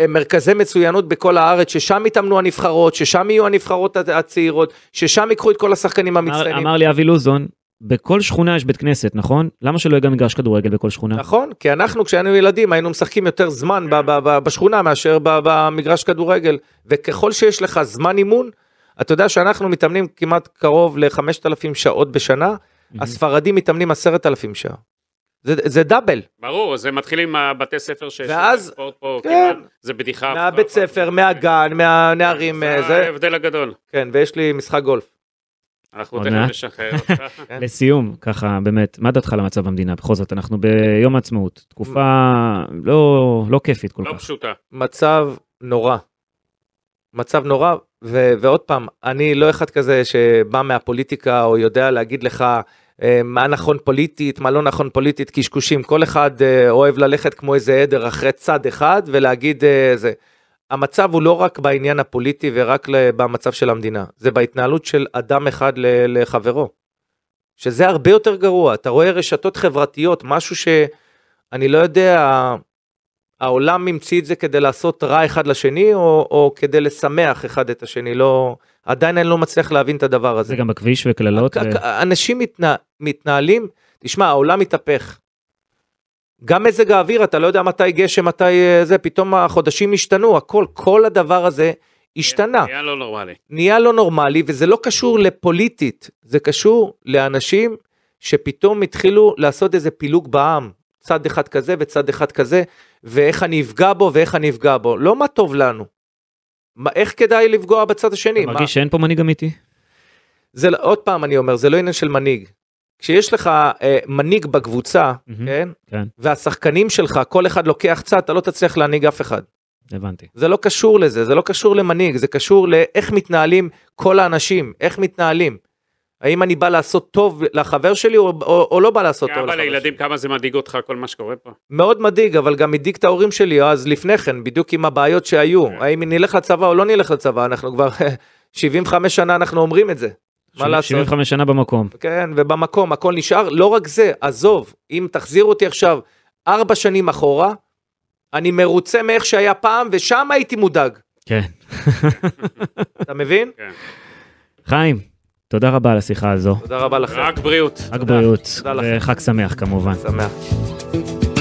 מרכזי מצוינות בכל הארץ, ששם יתאמנו הנבחרות, ששם יהיו הנבחרות הצ- הצעירות, ששם ייקחו את כל השחקנים המצטיינים. אמר לי אבי לוזון, בכל שכונה יש בית כנסת, נכון? למה שלא יהיה גם מגרש כדורגל בכל שכונה? נכון, כי אנחנו כשהיינו ילדים היינו משחקים יותר זמן ב- ב- ב- בשכונה מאשר במגרש כדורגל, וככל שיש לך זמן אימון, אתה יודע שאנחנו מתאמנים כמעט קרוב ל-5,000 שעות בשנה, הספרדים מתאמנים 10,000 שעה. זה, זה דאבל, ברור, זה מתחיל עם הבתי ספר שיש ואז- ספורט פה, כן. כמעט, זה בדיחה. מהבית ספר, מהגן, מהנערים, זה זה, ההבדל הגדול. כן, ויש לי משחק גולף. אנחנו תכף. נשחרר אותך. כן. לסיום, ככה, באמת, מה דעתך למצב במדינה? בכל זאת, אנחנו ביום העצמאות, תקופה לא לא כיפית כל לא כך. פשוטה. מצב נורא. מצב נורא, ו- ועוד פעם, אני לא אחד כזה שבא מהפוליטיקה או יודע להגיד לך מה נכון פוליטית, מה לא נכון פוליטית, קשקושים. כל אחד אה, אוהב ללכת כמו איזה עדר אחרי צד אחד ולהגיד אה, זה. המצב הוא לא רק בעניין הפוליטי ורק במצב של המדינה, זה בהתנהלות של אדם אחד לחברו. שזה הרבה יותר גרוע, אתה רואה רשתות חברתיות, משהו שאני לא יודע, העולם המציא את זה כדי לעשות רע אחד לשני, או, או כדי לשמח אחד את השני, לא, עדיין אני לא מצליח להבין את הדבר הזה. זה גם בכביש וקללות. ו- אנשים מתנה, מתנהלים, תשמע, העולם מתהפך. גם מזג האוויר, אתה לא יודע מתי גשם, מתי אה, זה, פתאום החודשים השתנו, הכל, כל הדבר הזה השתנה. נהיה לא נורמלי. נהיה לא נורמלי, וזה לא קשור לפוליטית, זה קשור לאנשים שפתאום התחילו לעשות איזה פילוג בעם, צד אחד כזה וצד אחד כזה, ואיך אני אפגע בו ואיך אני אפגע בו. לא מה טוב לנו. מה, איך כדאי לפגוע בצד השני? אתה מה, מרגיש שאין פה מנהיג אמיתי? זה, לא- עוד פעם אני אומר, זה לא עניין של מנהיג. כשיש לך אה, מנהיג בקבוצה, מהמם. כן? כן. והשחקנים שלך, כל אחד לוקח צד, אתה לא תצליח להנהיג אף אחד. הבנתי. זה לא קשור לזה, זה לא קשור למנהיג, זה קשור לאיך מתנהלים כל האנשים, איך מתנהלים. האם אני בא לעשות טוב לחבר שלי או, או, או לא בא לעשות טוב לחבר לילדים, שלי? כמה זה מדאיג אותך כל מה שקורה פה? מאוד מדאיג, אבל גם הדאיג את ההורים שלי אז לפני כן, בדיוק עם הבעיות שהיו. כן. האם נלך לצבא או לא נלך לצבא, אנחנו כבר 75 שנה אנחנו אומרים את זה. מה לעשות? 75 שנה במקום. כן, ובמקום הכל נשאר. לא רק זה, עזוב, אם תחזיר אותי עכשיו ארבע שנים אחורה, אני מרוצה מאיך שהיה פעם, ושם הייתי מודאג. כן. אתה מבין? כן. חיים, תודה רבה על השיחה הזו. תודה רבה לכם. רק בריאות. רק בריאות. וחג שמח כמובן. שמח.